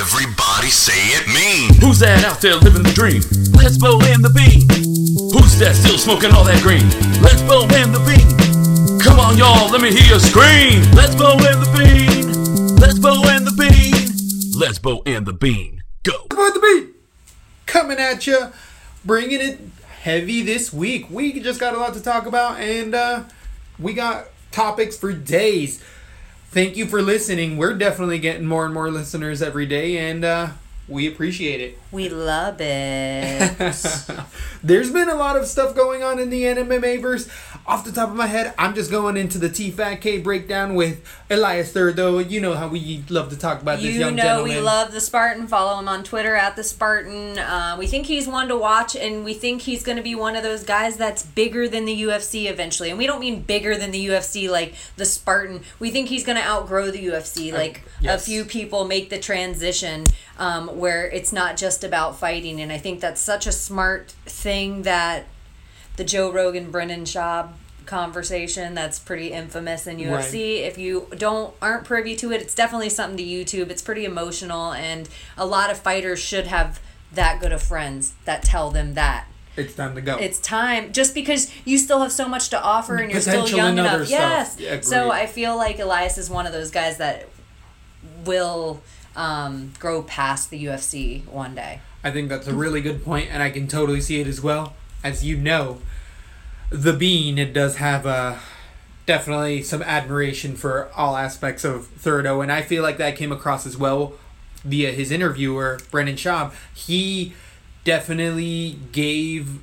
Everybody say it mean. Who's that out there living the dream? Let's blow in the bean. Who's that still smoking all that green? Let's blow in the bean. Come on, y'all, let me hear you scream. Let's blow in the bean. Let's blow in the bean. Let's blow in the bean. Go. About the beat coming at you, bringing it heavy this week. We just got a lot to talk about, and uh, we got topics for days. Thank you for listening. We're definitely getting more and more listeners every day, and uh, we appreciate it. We love it. There's been a lot of stuff going on in the MMA verse. Off the top of my head, I'm just going into the T Fat K breakdown with Elias Thurdo. You know how we love to talk about this you young know gentleman. we love the Spartan. Follow him on Twitter at the Spartan. Uh, we think he's one to watch, and we think he's going to be one of those guys that's bigger than the UFC eventually. And we don't mean bigger than the UFC like the Spartan. We think he's going to outgrow the UFC. Like yes. a few people make the transition um, where it's not just about fighting, and I think that's such a smart thing that the Joe Rogan Brendan Schaub conversation that's pretty infamous in UFC. If you don't aren't privy to it, it's definitely something to YouTube. It's pretty emotional and a lot of fighters should have that good of friends that tell them that. it's time to go. It's time just because you still have so much to offer and you're still young enough. Yes. Yeah, so. I feel like Elias is one of those guys that will um, grow past the UFC one day. I think that's a really good point, and I can totally see it as well. As you know, the Bean it does have uh, definitely some admiration for all aspects of Thurdo, and I feel like that came across as well via his interviewer Brendan Schaub. He definitely gave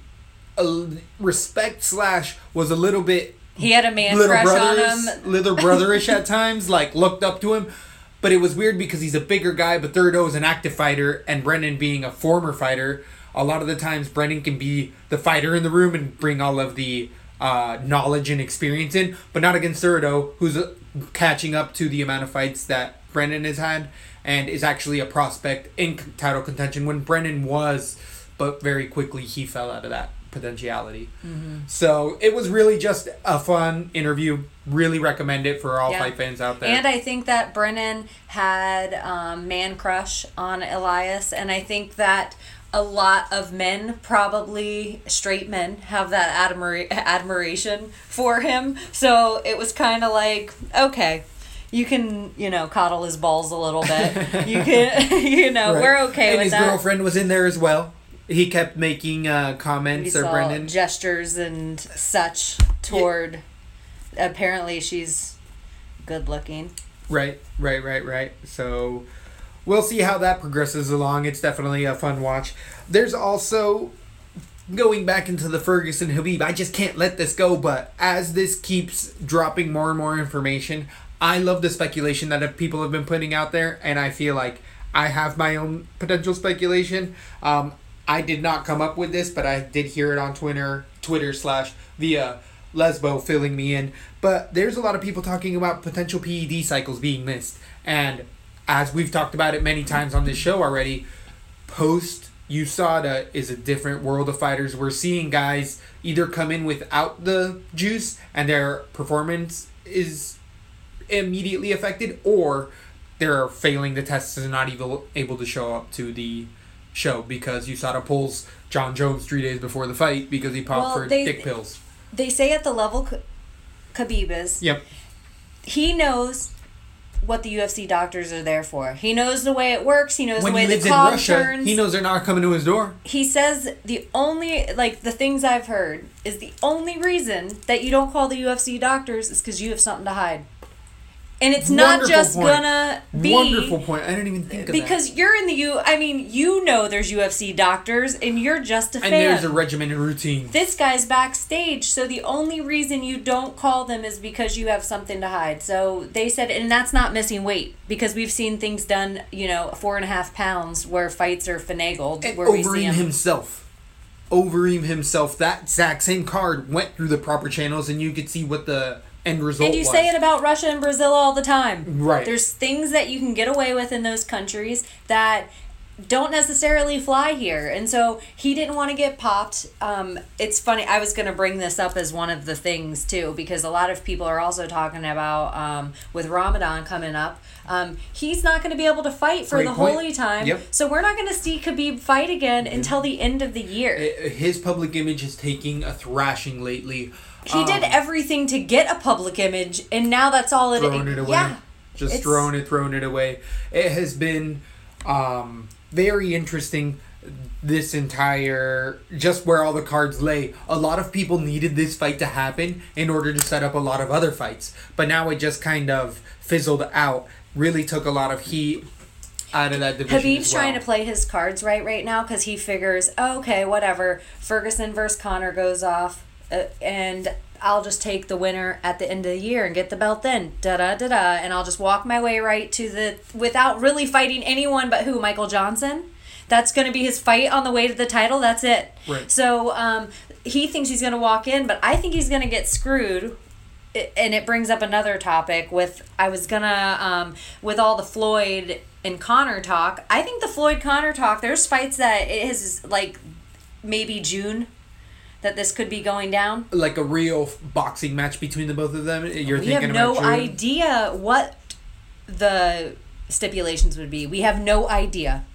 a respect slash was a little bit He had a man little crush on him. little brotherish at times, like looked up to him. But it was weird because he's a bigger guy, but Thurdo is an active fighter, and Brendan being a former fighter, a lot of the times Brendan can be the fighter in the room and bring all of the uh, knowledge and experience in, but not against Thurdo, who's uh, catching up to the amount of fights that Brendan has had and is actually a prospect in title contention when Brendan was, but very quickly he fell out of that potentiality. So it was really just a fun interview. Really recommend it for all Yeah. fight fans out there. And I think that Brendan had um, man crush on Elias, and I think that a lot of men, probably straight men, have that admira- admiration for him. So it was kind of like, okay. You can, you know, coddle his balls a little bit. You can, you know, Right. we're okay with that. and with his that. girlfriend was in there as well. He kept making uh, comments, or Brendan. gestures and such toward. Apparently, she's good looking. Right, right, right, right. So we'll see how that progresses along. It's definitely a fun watch. There's also going back into the Ferguson Khabib. I just can't let this go, but as this keeps dropping more and more information, I love the speculation that people have been putting out there, and I feel like I have my own potential speculation. Um, I did not come up with this, but I did hear it on Twitter, Twitter slash via Lesbo filling me in. But there's a lot of people talking about potential PED cycles being missed, and as we've talked about it many times on this show already, post USADA is a different world of fighters. We're seeing guys either come in without the juice and their performance is immediately affected, or they're failing the tests and not even able to show up to the show because USADA pulls Jon Jones three days before the fight because he popped Well, for they- dick pills. They say at the level Khabib is, Yep. he knows what the UFC doctors are there for. He knows the way it works. He knows When the way the cog Russia, turns. he knows they're not coming to his door. he says the only like the things I've heard is the only reason that you don't call the UFC doctors is because you have something to hide, and it's not Wonderful just point. gonna be Wonderful point. I didn't even think of that. because you're in the U. I mean, you know there's UFC doctors, and you're just a and fan. there's a regimented routine. this guy's backstage, so the only reason you don't call them is because you have something to hide. So they said, and that's not missing weight because we've seen things done, you know, four and a half pounds where fights are finagled, And where we see Overeem him. himself. Overeem himself, that exact same card went through the proper channels and you could see what the end result And you say it about Russia and Brazil all the time. Right. There's things that you can get away with in those countries that don't necessarily fly here. And so he didn't want to get popped. Um, it's funny. I was going to bring this up as one of the things too, because a lot of people are also talking about um, with Ramadan coming up. Um, he's not going to be able to fight for Great the point. holy time. Yep. So we're not going to see Khabib fight again until the end of the year. Uh, His public image is taking a thrashing lately. He did everything to get a public image, and now that's all it. Throwing it away. Yeah. Just It's- throwing it, throwing it away. It has been um, very interesting. This entire just where all the cards lay. A lot of people needed this fight to happen in order to set up a lot of other fights, but now it just kind of fizzled out. Really took a lot of heat out of that division. Khabib's well. trying to play his cards right right now because he figures, oh, okay, whatever. Ferguson versus Conor goes off, uh, and I'll just take the winner at the end of the year and get the belt then. Da da da da, and I'll just walk my way right to the without really fighting anyone but who Michael Johnson. That's going to be his fight on the way to the title. That's it. Right. So um, he thinks he's going to walk in, but I think he's going to get screwed it- and it brings up another topic with I was gonna um with all the Floyd and Conor talk. I think the Floyd Conor talk. There's fights that it is like maybe June that this could be going down. like a real boxing match between the both of them. You're We thinking have no idea what the stipulations would be. We have no idea.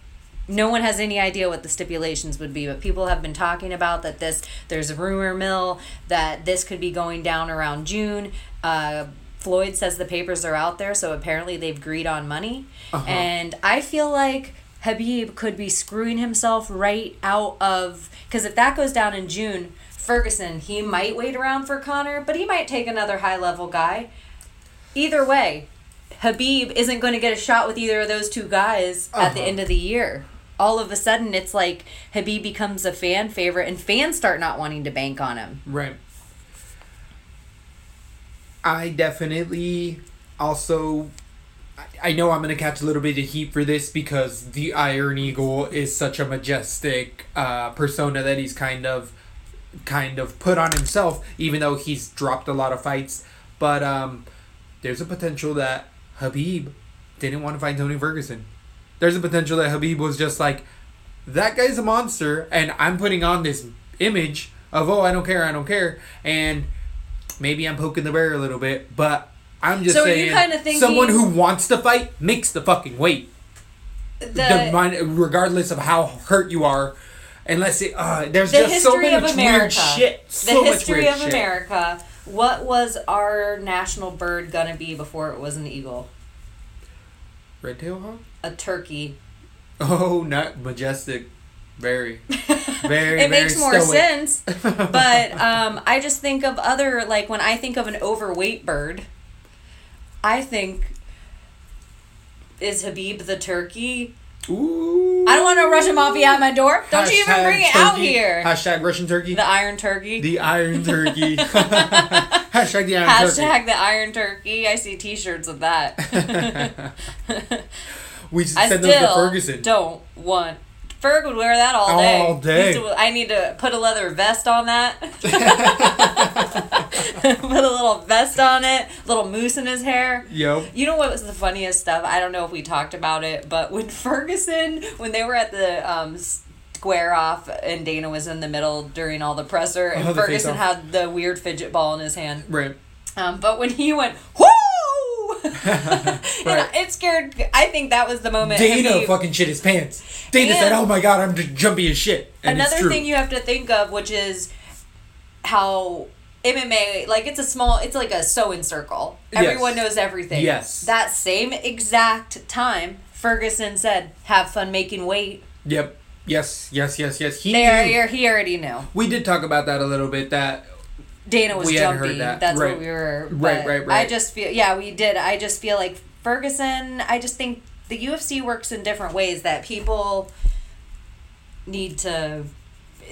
No one has any idea what the stipulations would be, but people have been talking about that this there's a rumor mill that this could be going down around June. Uh, Floyd says the papers are out there, so apparently they've agreed on money. And I feel like Khabib could be screwing himself right out of because if that goes down in June, Ferguson he might wait around for Conor, but he might take another high level guy. Either way, Khabib isn't going to get a shot with either of those two guys at the Uh-huh. end of the year. All of a sudden, it's like Khabib becomes a fan favorite, and fans start not wanting to bank on him. Right. I definitely also. I- know I'm gonna catch a little bit of heat for this because the Iron Eagle is such a majestic uh, persona that he's kind of, kind of put on himself, even though he's dropped a lot of fights. But um, there's a potential that Khabib didn't want to fight Tony Ferguson. There's a potential that Khabib was just like, that guy's a monster, and I'm putting on this image of oh I don't care, I don't care, and maybe I'm poking the bear a little bit, but I'm just So are you saying kinda thinking- someone who wants to fight makes the fucking weight, The, the, regardless of how hurt you are. Unless it, uh, there's the just so of much weird shit. the So much history of shit. America. What was our national bird gonna be before it was an eagle? Red tail hawk. A turkey. Oh, not majestic. Very, very. it very makes more stoic. sense. But um, I just think of other like when I think of an overweight bird, I think is Khabib the turkey. Ooh. I don't want no Russian mafia at my door. Don't you even Hashtag bring it out here. Hashtag Russian turkey. The Iron Turkey. The Iron Turkey. Hashtag the Iron Turkey. Hashtag the Iron Turkey. I see T-shirts of that. We should I send those to Ferguson. don't want. Ferg would wear that all day. All day. To- I need to put a leather vest on that. put a little vest on it. Little moose in his hair. Yo. You know what was the funniest stuff? I don't know if we talked about it, but when Ferguson, when they were at the um, square off and Dana was in the middle during all the presser, and Oh, Ferguson had the weird fidget ball in his hand. Right. Um, but when he went, whoo! Right. and it scared. I think that was the moment. Dana fucking shit his pants. Dana said, "Oh my god, I'm just jumpy as shit." And it's Another thing you have to think of, which is how MMA, like it's a small, it's like a sewing circle. Yes. Everyone knows everything. Yes. That same exact time, Ferguson said, "Have fun making weight." Yep. Yes. Yes. Yes. Yes. He knew. he already knew. We did talk about that a little bit. That Dana was We jumpy. that. That's Right. what we were. Right, but right, I just feel, yeah, we did. I just feel like Ferguson. I just think the UFC works in different ways that people need to.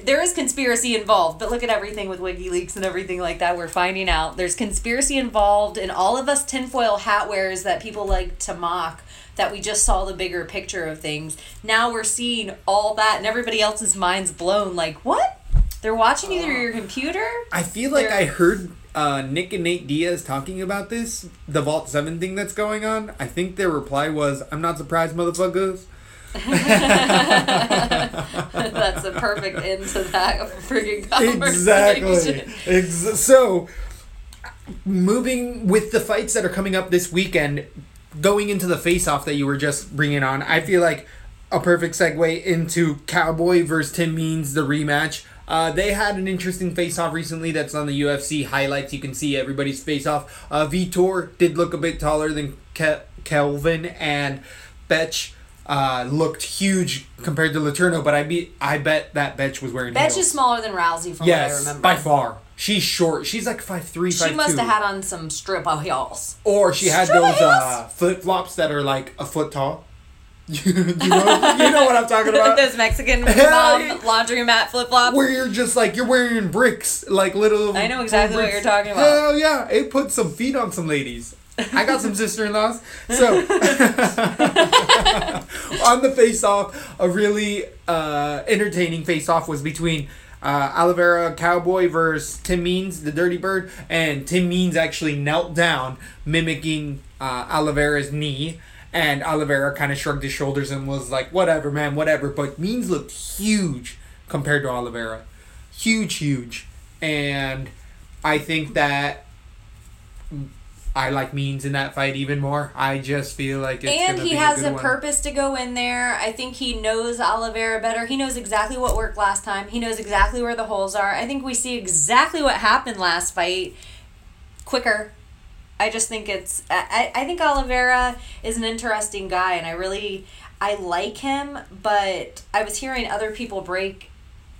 There is conspiracy involved, but look at everything with WikiLeaks and everything like that. We're finding out there's conspiracy involved, and all of us tinfoil hat wearers that people like to mock. That we just saw the bigger picture of things. Now we're seeing all that, and everybody else's mind's blown. Like what? They're watching either your computer. I feel like There- I heard uh, Nick and Nate Diaz talking about this, the Vault Seven thing that's going on. I think their reply was, "I'm not surprised, motherfuckers." That's a perfect end to that friggin' conversation. exactly. Ex- so, moving with the fights that are coming up this weekend, going into the face-off that you were just bringing on, I feel like a perfect segue into Cowboy versus Tim Means, the rematch. Uh, they had an interesting face-off recently that's on the UFC highlights. You can see everybody's face-off. Uh, Vitor did look a bit taller than Ke- Kelvin, and Betch uh, looked huge compared to Laterno, but I be I bet that Betch was wearing Betch heels. is smaller than Rousey from what I Yes, remember. by far. She's short. She's like five three, She must have had on some strip heels. or she had Strip those uh, flip flops that are like a foot tall. you, know, you know what I'm talking about? Those Mexican mom laundromat flip flops. Where you're just like you're wearing bricks, like little. I know exactly what you're talking about. Hell yeah! It put some feet on some ladies. I got some sister-in-laws. So on the face-off, a really uh, entertaining face-off was between uh, Oliveira Cowboy versus Tim Means, the Dirty Bird, and Tim Means actually knelt down, mimicking uh, Oliveira's knee. And Oliveira kind of shrugged his shoulders and was like, "Whatever, man, whatever." But Means looked huge compared to Oliveira, huge, huge, and I think that I like Means in that fight even more. I just feel like it's and he be has a, good a purpose to go in there. I think he knows Oliveira better. He knows exactly what worked last time. He knows exactly where the holes are. I think we see exactly what happened last fight quicker. I just think it's I, I think Oliveira is an interesting guy and I really I like him, but I was hearing other people break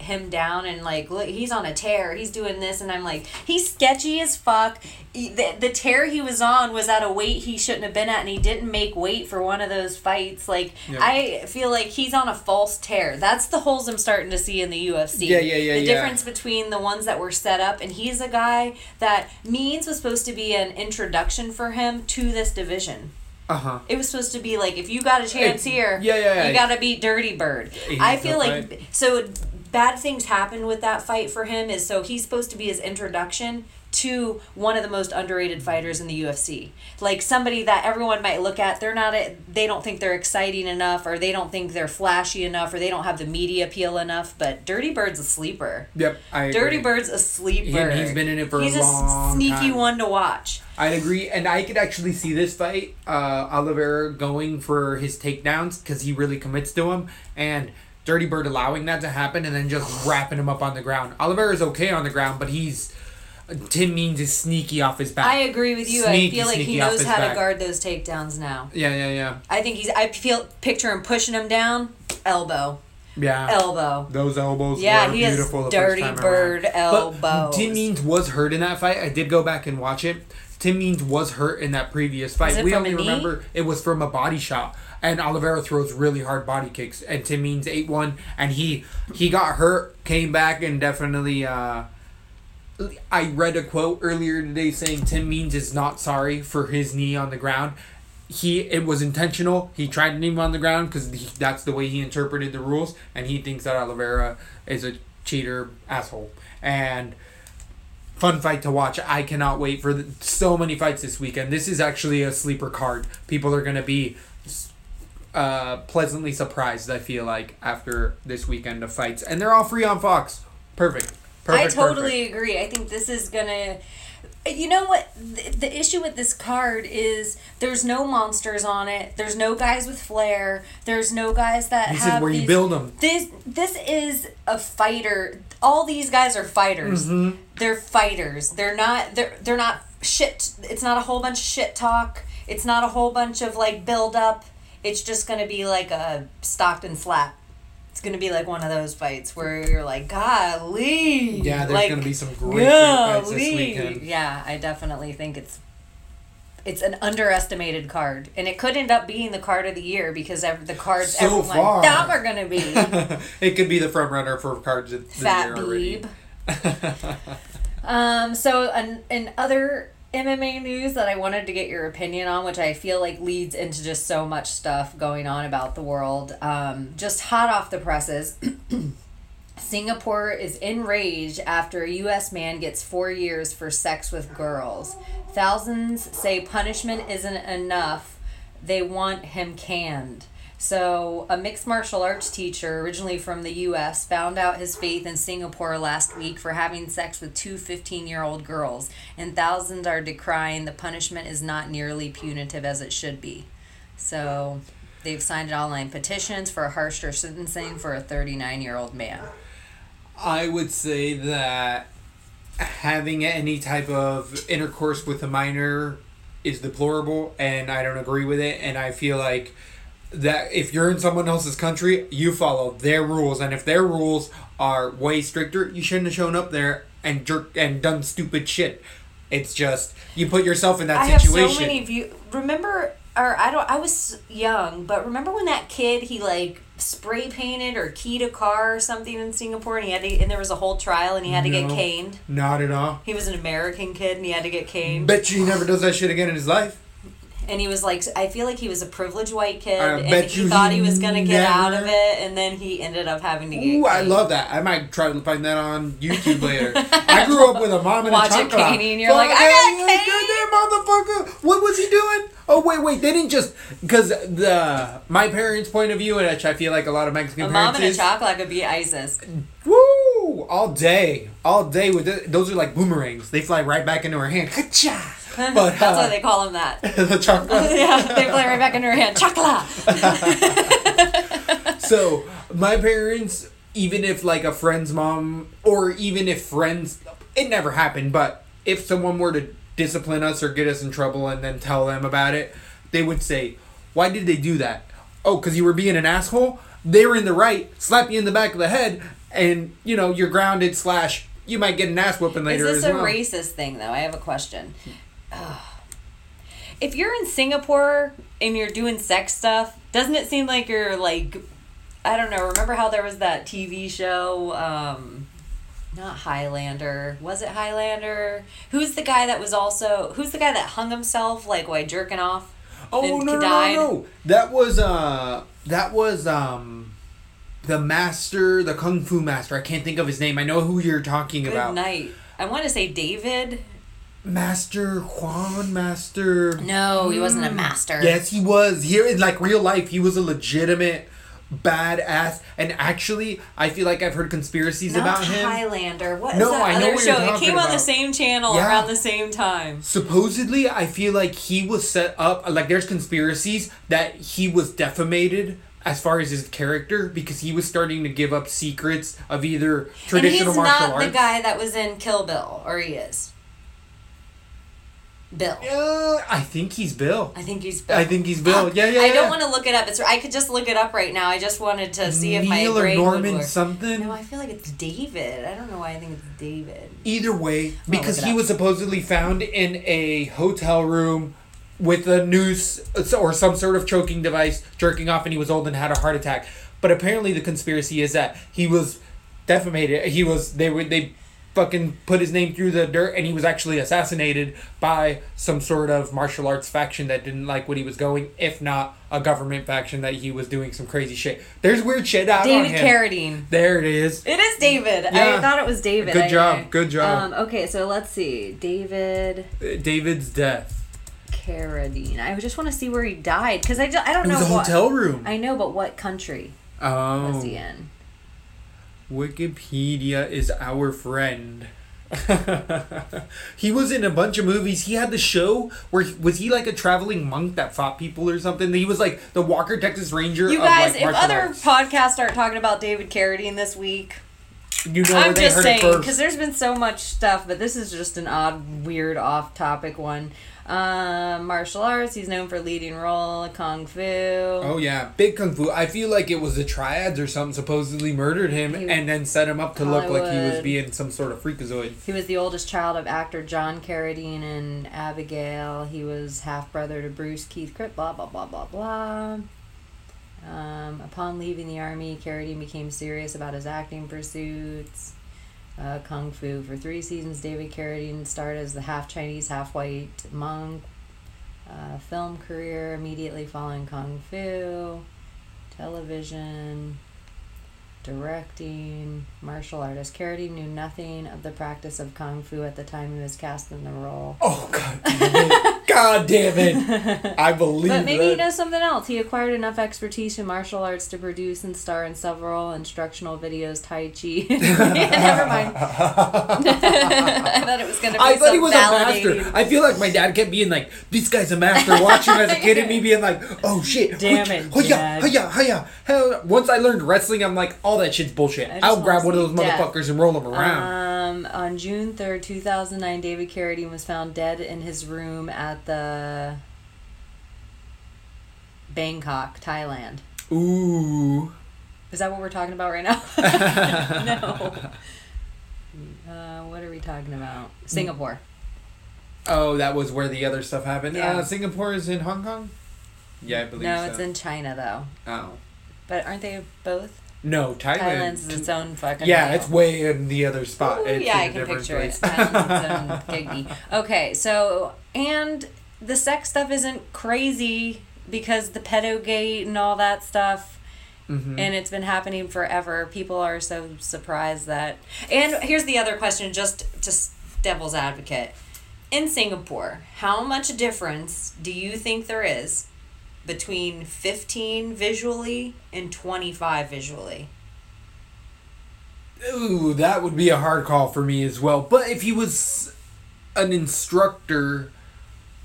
him down and like look he's on a tear he's doing this and i'm like he's sketchy as fuck He- the, the tear he was on was at a weight he shouldn't have been at and he didn't make weight for one of those fights like i feel like he's on a false tear that's the holes i'm starting to see in the ufc Yeah, yeah, yeah, the yeah. difference between the ones that were set up and he's a guy that means was supposed to be an introduction for him to this division Uh-huh. it was supposed to be like if you got a chance It- here, yeah, yeah, yeah. you got to beat Dirty Bird. I feel like fight. so bad things happened with that fight for him is so he's supposed to be his introduction to one of the most underrated fighters in the UFC. Like somebody that everyone might look at, they're not a, they don't think they're exciting enough or they don't think they're flashy enough or they don't have the media appeal enough, but Dirty Bird's a sleeper. Yep, I Dirty agree. Bird's a sleeper. He- he's been in it for a he's long sneaky time. one to watch. I'd agree, and I could actually see this fight, uh, Oliveira going for his takedowns because he really commits to him, and Dirty Bird allowing that to happen and then just wrapping him up on the ground. Oliver is okay on the ground, but he's Tim Means is sneaky off his back. I agree with you. Sneaky, I feel like he knows how back. to guard those takedowns now. Yeah, yeah, yeah, I think he's. I feel picture him pushing him down, elbow, yeah. elbow. Those elbows Yeah, were he has beautiful. the dirty bird elbow. Tim Means was hurt in that fight. I did go back and watch it. Tim Means was hurt in that previous fight. We only a knee? remember it was from a body shot. And Oliveira throws really hard body kicks, and Tim Means ate one, and he he got hurt, came back, and definitely. Uh, I read a quote earlier today saying Tim Means is not sorry for his knee on the ground. He it was intentional. He tried to knee him on the ground because that's the way he interpreted the rules, and he thinks that Oliveira is a cheater asshole. And fun fight to watch. I cannot wait for the, so many fights this weekend. This is actually a sleeper card. People are gonna be uh, pleasantly surprised. I feel like after this weekend of fights, and they're all free on Fox. Perfect. Perfect. I totally perfect. agree. I think this is gonna. You know what? The, the issue with this card is there's no monsters on it. There's no guys with flair. There's no guys that This have is where you these- build them. This this is a fighter. All these guys are fighters. Mm-hmm. They're fighters. They're not. They're they're not shit. It's not a whole bunch of shit talk. It's not a whole bunch of like build up. It's just gonna be like a Stockton slap. It's gonna be like one of those fights where you're like, golly. Yeah, there's like, gonna be some great, fights this weekend. Yeah, I definitely think it's it's an underestimated card, and it could end up being the card of the year because the cards So everyone far. thought were gonna be it could be the front runner for cards of the Fat year already. Um. So, an, in other MMA news that I wanted to get your opinion on, which I feel like leads into just so much stuff going on about the world. Um, just hot off the presses. Singapore is enraged after a U.S. man gets four years for sex with girls. Thousands say punishment isn't enough. They want him canned. So, a mixed martial arts teacher, originally from the US, found out his faith in Singapore last week for having sex with two 15 year old girls, and thousands are decrying the punishment is not nearly punitive as it should be. So, they've signed online petitions for a harsher sentencing for a 39 year old man. I would say that having any type of intercourse with a minor is deplorable, and I don't agree with it. And I feel like that if you're in someone else's country, you follow their rules, and if their rules are way stricter, you shouldn't have shown up there and jerk and done stupid shit. It's just you put yourself in that I situation. have so many view. Remember, or I don't. I was young, but remember when that kid he like spray painted or keyed a car or something in Singapore, and he had to, and there was a whole trial, and he had to get caned. Not at all. He was an American kid, and he had to get caned. Bet you he never does that shit again in his life. And he was like, I feel like he was a privileged white kid, I and he thought he he was gonna get out of it, and then he ended up having to get. Ooh, I love that. I might try to find that on YouTube later. I grew up with a mom and Watch a chocolate. Katie, and you're like, I got got motherfucker. What was he doing? Oh wait, wait. They didn't just because the my parents' point of view, which I feel like a lot of Mexican A mom parents and a is, chocolate could be ISIS. woo, all day, all day with it. Those are like boomerangs. They fly right back into her hand. Ka-cha! But That's uh, why they call him that. the chocolate. yeah, they play right back into her hand. Chocolate. So my parents, even if like a friend's mom, or even if friends, it never happened. But if someone were to discipline us or get us in trouble and then tell them about it, they would say, "Why did they do that? Oh, because you were being an asshole. They were in the right. Slap you in the back of the head, and you know you're grounded. Slash, you might get an ass whooping later. Is this a well." racist thing, though? I have a question. Ugh. If you're in Singapore and you're doing sex stuff, doesn't it seem like you're like, I don't know. Remember how there was that TV show? Um, not Highlander. Was it Highlander? Who's the guy that was also? Who's the guy that hung himself like while jerking off? Oh no, no, no, no! That was uh, that was um, the master, the kung fu master. I can't think of his name. I know who you're talking Good about. night. I want to say David. Master Juan, Master. No, he wasn't a hmm. master. Yes, he was. Here in like real life, he was a legitimate badass. And actually, I feel like I've heard conspiracies Not about him. Highlander. What No, that I know other what you're show? It talking came on the same channel Yeah. around the same time. Supposedly, I feel like he was set up. Like, there's conspiracies that he was defamated as far as his character because he was starting to give up secrets of either traditional and he's not arts. the guy that was in Kill Bill, or he is. Bill. Uh, I think he's Bill. I think he's Bill. I think he's Bill. Yeah, yeah. I yeah. don't want to look it up. It's I could just look it up right now. I just wanted to see if my Neil or brain would Norman work. something. No, I feel like it's David. I don't know why I think it's David. Either way, because he up. was supposedly found in a hotel room with a noose or some sort of choking device, jerking off, and he was old and had a heart attack. But apparently, the conspiracy is that he was defamated. He was they were they fucking put his name through the dirt, and he was actually assassinated by some sort of martial arts faction that didn't like what he was going. If not a government faction that he was doing some crazy shit. There's weird shit out on David. Carradine. There it is. It is David. Yeah. I thought it was David. Good I- job, good job. Um, okay, so let's see. David Uh, David's death. Carradine. I just want to see where he died because I, I don't It know was a what. hotel room. I know, but what country was Oh, he in? Wikipedia is our friend. he was in a bunch of movies. He had the show where was he like a traveling monk that fought people or something? He was like the Walker Texas Ranger. You of, guys, like, if other arts. podcasts start talking about David Carradine this week, you know I'm just saying because there's been so much stuff, but this is just an odd, weird, off-topic one. Um, martial arts. He's known for leading role kung fu. Oh yeah, big kung fu. I feel like it was the triads or something supposedly murdered him He- and then set him up to look like he was being some sort of freakazoid. He was the oldest child of actor John Carradine and Abigail. He was half brother to Bruce Keith Cripp. Blah blah blah blah blah. Um, upon leaving the army, Carradine became serious about his acting pursuits. Uh, Kung Fu. For three seasons, David Carradine starred as the half Chinese, half white monk. Uh, film career immediately following Kung Fu. Television. Directing. Martial artist. Carradine knew nothing of the practice of Kung Fu at the time he was cast in the role. Oh god. God damn it! I believe But maybe that. he knows something else. He acquired enough expertise in martial arts to produce and star in several instructional videos, Tai Chi. Never mind. I thought it was going to be I thought he was a master. I feel like my dad kept being like, "This guy's a master." Watching as a kid, and me being like, "Oh shit!" Damn Hiya, it, hiya, hiya, hiya. Hell, Once I learned wrestling, I'm like, "All that shit's bullshit." I'll grab one of those death. motherfuckers and roll them around. Um, on June 3rd, 2009, David Carradine was found dead in his room at the Bangkok, Thailand. Ooh. Is that what we're talking about right now? no. Uh, what are we talking about? Singapore. Oh, that was where the other stuff happened. Yeah. Uh, Singapore is in Hong Kong. Yeah, I believe No, so. it's in China though. Oh. But aren't they both? No, Thailand. Thailand's its own fucking. Yeah, deal. it's way in the other spot. Ooh, It's yeah, I can picture place. it. Thailand's its own giggy. Okay, so and the sex stuff isn't crazy because the pedo gate and all that stuff. Mhm. And it's been happening forever. People are so surprised that. And here's the other question, just just devil's advocate. In Singapore, how much difference do you think there is between 15 visually and 25 visually? Ooh, that would be a hard call for me as well. But if he was an instructor,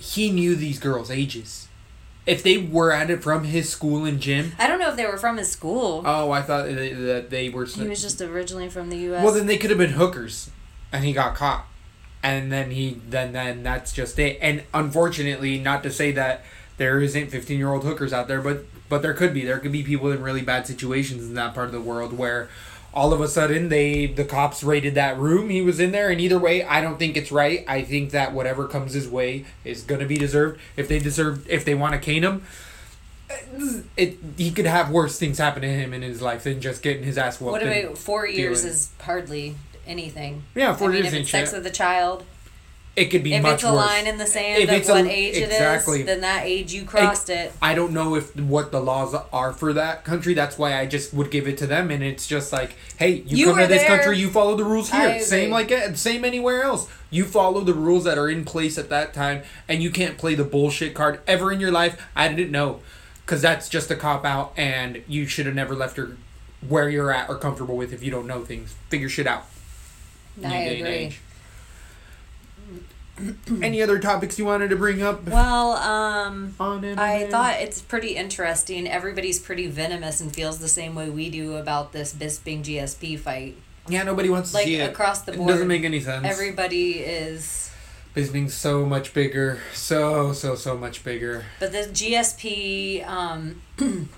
he knew these girls' ages. If they were at it from his school and gym, I don't know if they were from his school. oh, I thought that they were. he was just originally from the U.S. Well, then they could have been hookers, and he got caught, and then he then then that's just it. And unfortunately, not to say that there isn't fifteen year old hookers out there, but but there could be. There could be people in really bad situations in that part of the world where all of a sudden they the cops raided that room he was in there and either way i don't think it's right i think that whatever comes his way is going to be deserved if they deserve if they want to cane him it he could have worse things happen to him in his life than just getting his ass whooped what about four years dealing- is hardly anything. Yeah, four I mean, years if it's sex shit. with a child, it could be if much it's a worse. line in the sand If of it's a- what age exactly. it is, then that age you crossed it. I don't know if what the laws are for that country. That's why I just would give it to them, and it's just like, hey, you, You come to this there. country, you follow the rules here. Same like eh, same anywhere else. You follow the rules that are in place at that time, and you can't play the bullshit card ever in your life. I didn't know, because that's just a cop out, and you should have never left her where you're at or comfortable with if you don't know things. Figure shit out. I New agree. Any other topics you wanted to bring up? Well, um, I thought it's pretty interesting. Everybody's pretty venomous and feels the same way we do about this Bisping GSP fight. Yeah, nobody wants to Like, see it. across the board. It doesn't make any sense. Everybody is. Bisping's so much bigger. So, so, so much bigger. But the GSP um,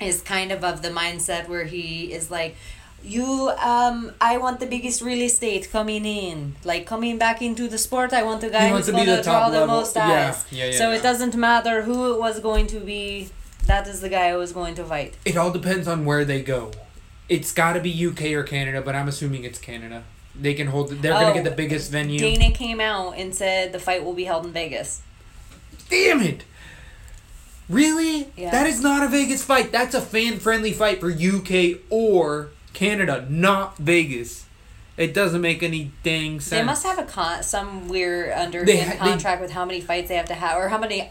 is kind of of the mindset where he is like, you, um, I want the biggest real estate coming in. Like coming back into the sport, I want the guy who's to be going the to draw top the level. most Yeah, eyes. yeah, yeah, so yeah. it doesn't matter who it was going to be. That is the guy who was going to fight. It all depends on where they go. It's got to be UK or Canada, but I'm assuming it's Canada. They can hold. They're Oh, gonna get the biggest venue. Dana came out and said the fight will be held in Vegas. Damn it! Really? Yeah. That is not a Vegas fight. That's a fan-friendly fight for UK or Canada, not Vegas. It doesn't make any dang sense. They must have a con- some weird They ha- they- contract with how many fights they have to have or how many uh,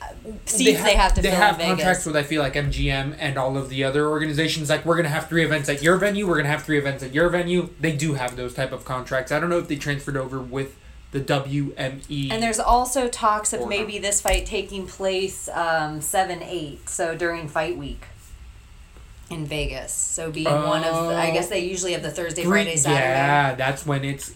seats they, they, ha- have to they fill have in contracts Vegas. with I feel like MGM and all of the other organizations. Like we're gonna have three events at your venue. We're gonna have three events at your venue. They do have those type of contracts. I don't know if they transferred over with the WME. And there's also talks of maybe this fight taking place um, seven eight, so during fight week in Vegas. So being one of, the, I guess they usually have the Thursday, Three- Friday, Saturday. Yeah, that's when it's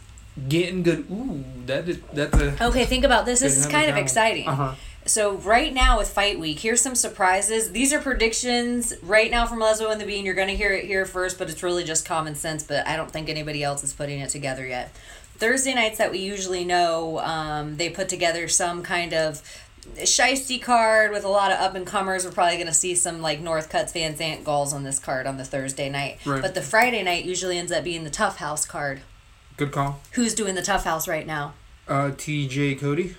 getting good. Ooh, that is that's a. Okay, think about this. This is kind of exciting. Uh-huh. So right now with Fight Week, here's some surprises. These are predictions right now from Lesbo and the Bean. You're going to hear it here first, but it's really just common sense. But I don't think anybody else is putting it together yet. Thursday nights that we usually know, um, they put together some kind of shisty card with a lot of up and comers. We're probably going to see some like Northcutt's Van Zant Gauls on this card on the Thursday night. Right. But the Friday night usually ends up being the TUF House card. Good call. Who's doing the TUF House right now? Uh, TJ Cody.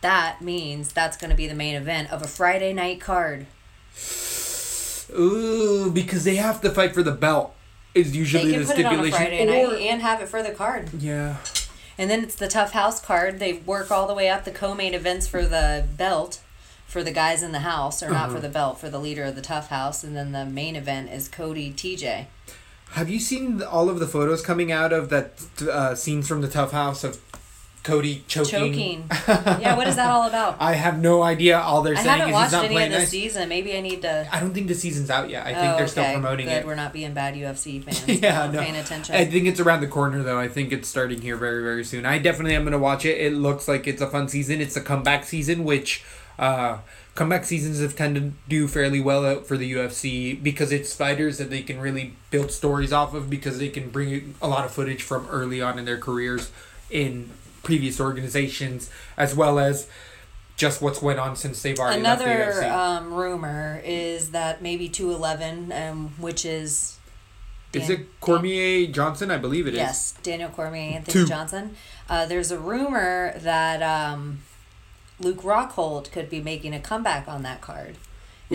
That means that's going to be the main event of a Friday night card. Ooh, because they have to fight for the belt. Is They usually the put it on a stipulation. Friday or, night and have it for the card. yeah. And then it's the TUF house card. They work all the way up the co-main events for the belt for the guys in the house, or not for the belt, for the leader of the TUF house. And then the main event is Cody TJ. Have you seen all of the photos coming out of that uh, scenes from the TUF House of Cody choking? Choking. yeah, what is that all about? I have no idea. All they're I saying haven't is he's watched not any of playing this nice. season. Maybe I need to. I don't think the season's out yet. I think Oh, they're still okay. promoting Good. it. We're not being bad UFC fans. yeah, no. Paying attention. I think it's around the corner though. I think it's starting here very very soon. I definitely am gonna watch it. It looks like it's a fun season. It's a comeback season, which uh, comeback seasons have tended to do fairly well out for the UFC because it's fighters that they can really build stories off of because they can bring a lot of footage from early on in their careers in previous organizations as well as just what's went on since they've already the Another UFC. um, rumor is that maybe 211, um, which is. is it Cormier Johnson? I believe it is. Yes, Daniel Cormier, Anthony Two. Johnson. Uh, there's a rumor that um, Luke Rockhold could be making a comeback on that card.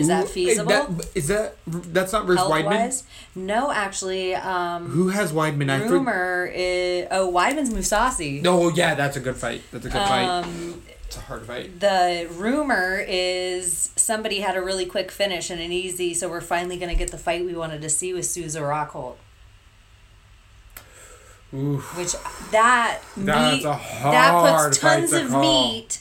Is that feasible? that- Is that that's not versus Weidman? No, actually. Um, Who has Weidman? I for- rumor is. Oh, Weidman's Mousasi. No, yeah, that's a good fight. That's a good fight. Um, It's a hard fight. the rumor is somebody had a really quick finish and an easy, so we're finally going to get the fight we wanted to see with Souza Rockhold. Oof. Which that That's meat, a that hard puts fight tons to of call. meat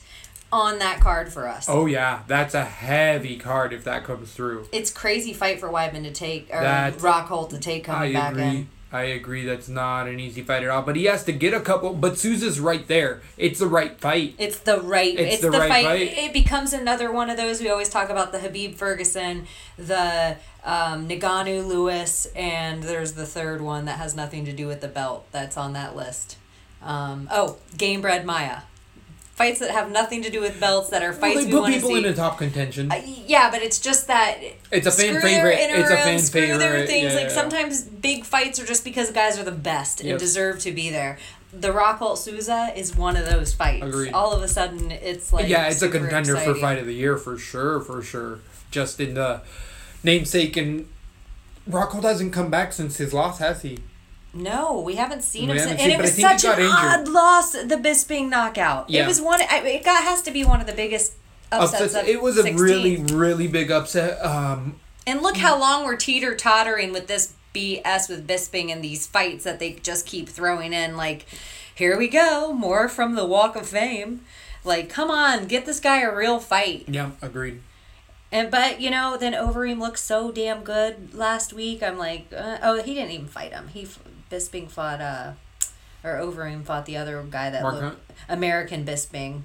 on that card for us. Oh yeah, that's a heavy card if that comes through. It's crazy fight for Weidman to take or That- Rockhold to take I coming back agree. in. I agree. That's not an easy fight at all. But he has to get a couple. But Souza's right there. It's the right fight. It's the right. It's It's, the the, right fight. fight. It becomes another one of those. We always talk about the Khabib Ferguson, the um, Ngannou Lewis, and there's the third one that has nothing to do with the belt. That's on that list. Um, oh, Gamebred Maia, fights that have nothing to do with belts that are Well, fights they we put people see. in the top contention. Uh, yeah, but it's just that It's a fan favorite. It's a fan screw their things. Yeah, like yeah. sometimes big fights are just because guys are the best and deserve to be there. The Rockhold Souza is one of those fights. Agreed. All of a sudden, it's like yeah, it's a contender for fight of the year for sure, for sure. Just in the namesake and Rockhold hasn't come back since his loss, has he? No, we haven't seen We him, haven't since, seen- and it was such an injured. odd loss. The Bisping knockout. Yeah. It was one. It got has to be one of the biggest upsets. Upsets. of It was a 16. really, really big upset. Um, And look how long we're teeter tottering with this BS with Bisping and these fights that they just keep throwing in. Like, here we go, more from the Walk of Fame. Like, come on, get this guy a real fight. yeah, agreed. And but you know, then Overeem looked so damn good last week. I'm like, uh, oh, he didn't even fight him. He Bisping fought uh, or Overeem fought the other guy that Mark looked Hunt? American Bisping,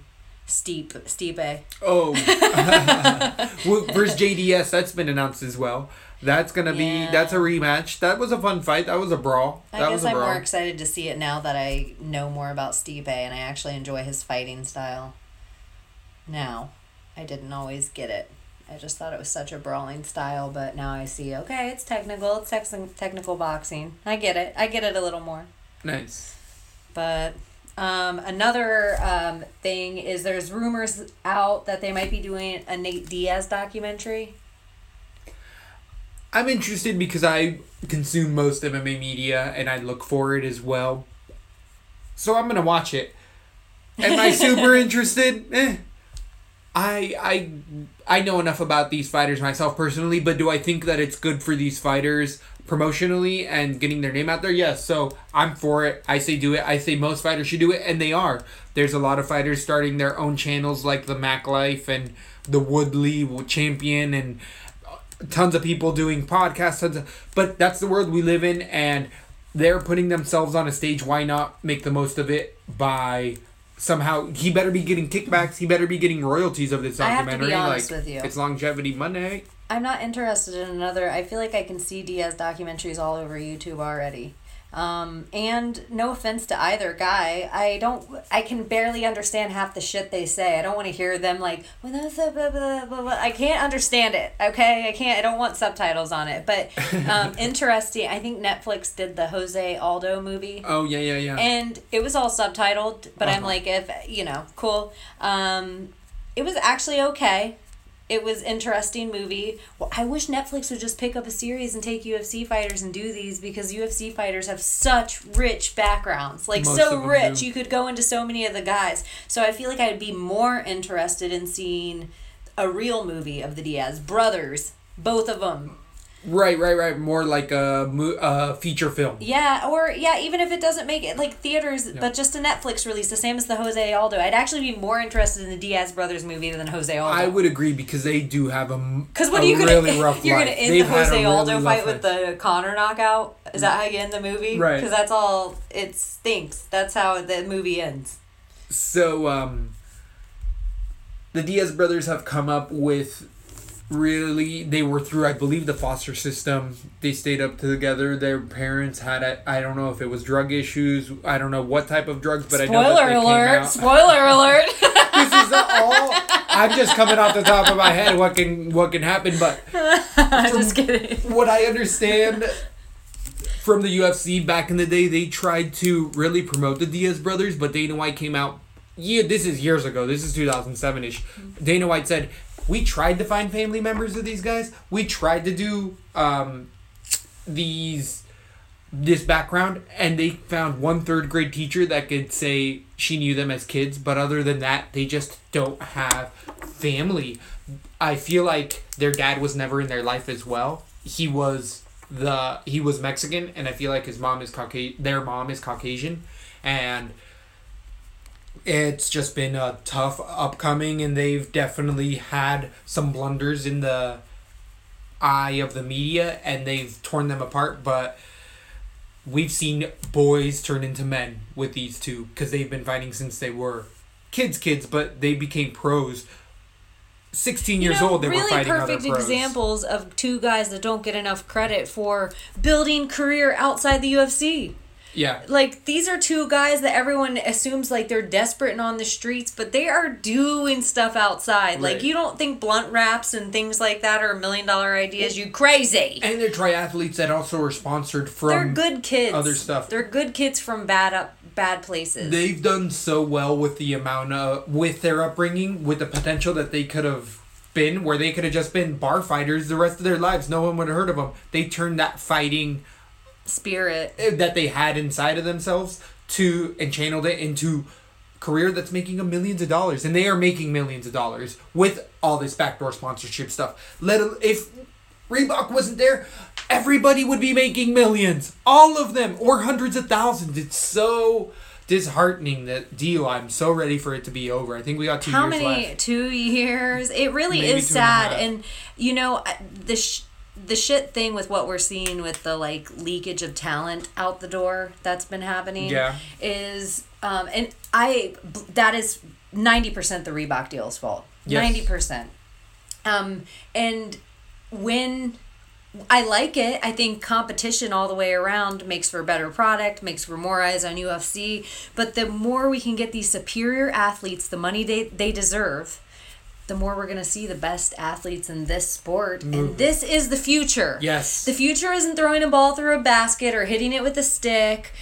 Steep Stipe. Oh, versus JDS, that's been announced as well. That's gonna be that's a rematch. That was a fun fight. That was a brawl. I That guess was a I'm brawl. more excited to see it now that I know more about Stipe and I actually enjoy his fighting style. Now, I didn't always get it. I just thought it was such a brawling style, but now I see, okay, it's technical, it's tex- technical boxing. I get it. I get it a little more. Nice. But um, another um, thing is there's rumors out that they might be doing a Nate Diaz documentary. I'm interested because I consume most MMA media and I look for it as well. So I'm gonna watch it. Am I super interested? Eh. I I I know enough about these fighters myself personally, but do I think that it's good for these fighters promotionally and getting their name out there? Yes. So I'm for it. I say do it. I say most fighters should do it, and they are. There's a lot of fighters starting their own channels like the Mac Life and the Woodley Champion and tons of people doing podcasts tons of, but that's the world we live in and they're putting themselves on a stage why not make the most of it by somehow he better be getting kickbacks he better be getting royalties of this I have to be documentary honest like with you. it's longevity monday I'm not interested in another. I feel like I can see Diaz documentaries all over YouTube already. Um, and no offense to either guy, I don't. I can barely understand half the shit they say. I don't want to hear them like. "Well, that's a blah, blah, blah, blah." I can't understand it. Okay, I can't. I don't want subtitles on it. But um, interesting. I think Netflix did the Jose Aldo movie oh yeah yeah yeah and it was all subtitled but i'm Uh-huh. like if you know cool um it was actually okay It was interesting movie. Well, I wish Netflix would just pick up a series and take UFC fighters and do these because UFC fighters have such rich backgrounds. Like Most so rich. do. You could go into so many of the guys. So I feel like I'd be more interested in seeing a real movie of the Diaz brothers, both of them. Right, right, right. More like a uh, feature film. Yeah, or yeah, even if it doesn't make it like theaters, but just a Netflix release, the same as the Jose Aldo. I'd actually be more interested in the Diaz brothers movie than Jose Aldo. I would agree because they do have a Because what are you gonna really rough you're life. gonna end They've the Jose Aldo rough fight with life. the Conor knockout? Is that how you end the movie? Right. Because that's all it stinks. That's how the movie ends. So, um, the Diaz brothers have come up with really. They were through, I believe, the foster system. They stayed up together. Their parents had, a, I don't know if it was drug issues. I don't know what type of drugs, but I know that Spoiler they alert! came out. Spoiler alert! this is all. I'm just coming off the top of my head what can what can happen, but I'm just kidding. what I understand from the UFC back in the day, they tried to really promote the Diaz brothers, but Dana White came out. Yeah, this is years ago. This is 2007 ish. Dana White said, "We tried to find family members of these guys. We tried to do um, these." this background and they found one third grade teacher that could say she knew them as kids but other than that they just don't have family i feel like their dad was never in their life as well he was the he was mexican and i feel like his mom is caucasian their mom is caucasian and it's just been a tough upcoming and they've definitely had some blunders in the eye of the media and they've torn them apart but we've seen boys turn into men with these two because they've been fighting since they were kids kids but they became pros 16 years you know, old they really were fighting perfect examples of two guys that don't get enough credit for building career outside the UFC. Yeah Like these are two guys that everyone assumes like they're desperate and on the streets, but they are doing stuff outside. Like you don't think blunt raps and things like that are million dollar ideas. You crazy. and they're triathletes that also are sponsored from They're good kids. other stuff. They're good kids from bad up bad places. they've done so well with the amount of with their upbringing with the potential that they could have been where they could have just been bar fighters the rest of their lives no one would have heard of them they turned that fighting Spirit. Eh, that they had inside of themselves to and channeled it into career that's making them millions of dollars. And they are making millions of dollars with all this backdoor sponsorship stuff. Let if Reebok wasn't there everybody would be making millions. All of them. Or hundreds of thousands. It's so disheartening that deal. I'm so ready for it to be over. I think we got two How years many? left. Two years. It really Maybe is two and sad, and you know the sh- the shit thing with what we're seeing with the like leakage of talent out the door that's been happening. Yeah. Is um and I that is ninety percent the Reebok deal's fault. Yes. Ninety percent. Um and when I like it. I think competition all the way around makes for a better product, makes for more eyes on UFC. But the more we can get these superior athletes the money they, they deserve, the more we're going to see the best athletes in this sport. And this is the future. Yes. The future isn't throwing a ball through a basket or hitting it with a stick.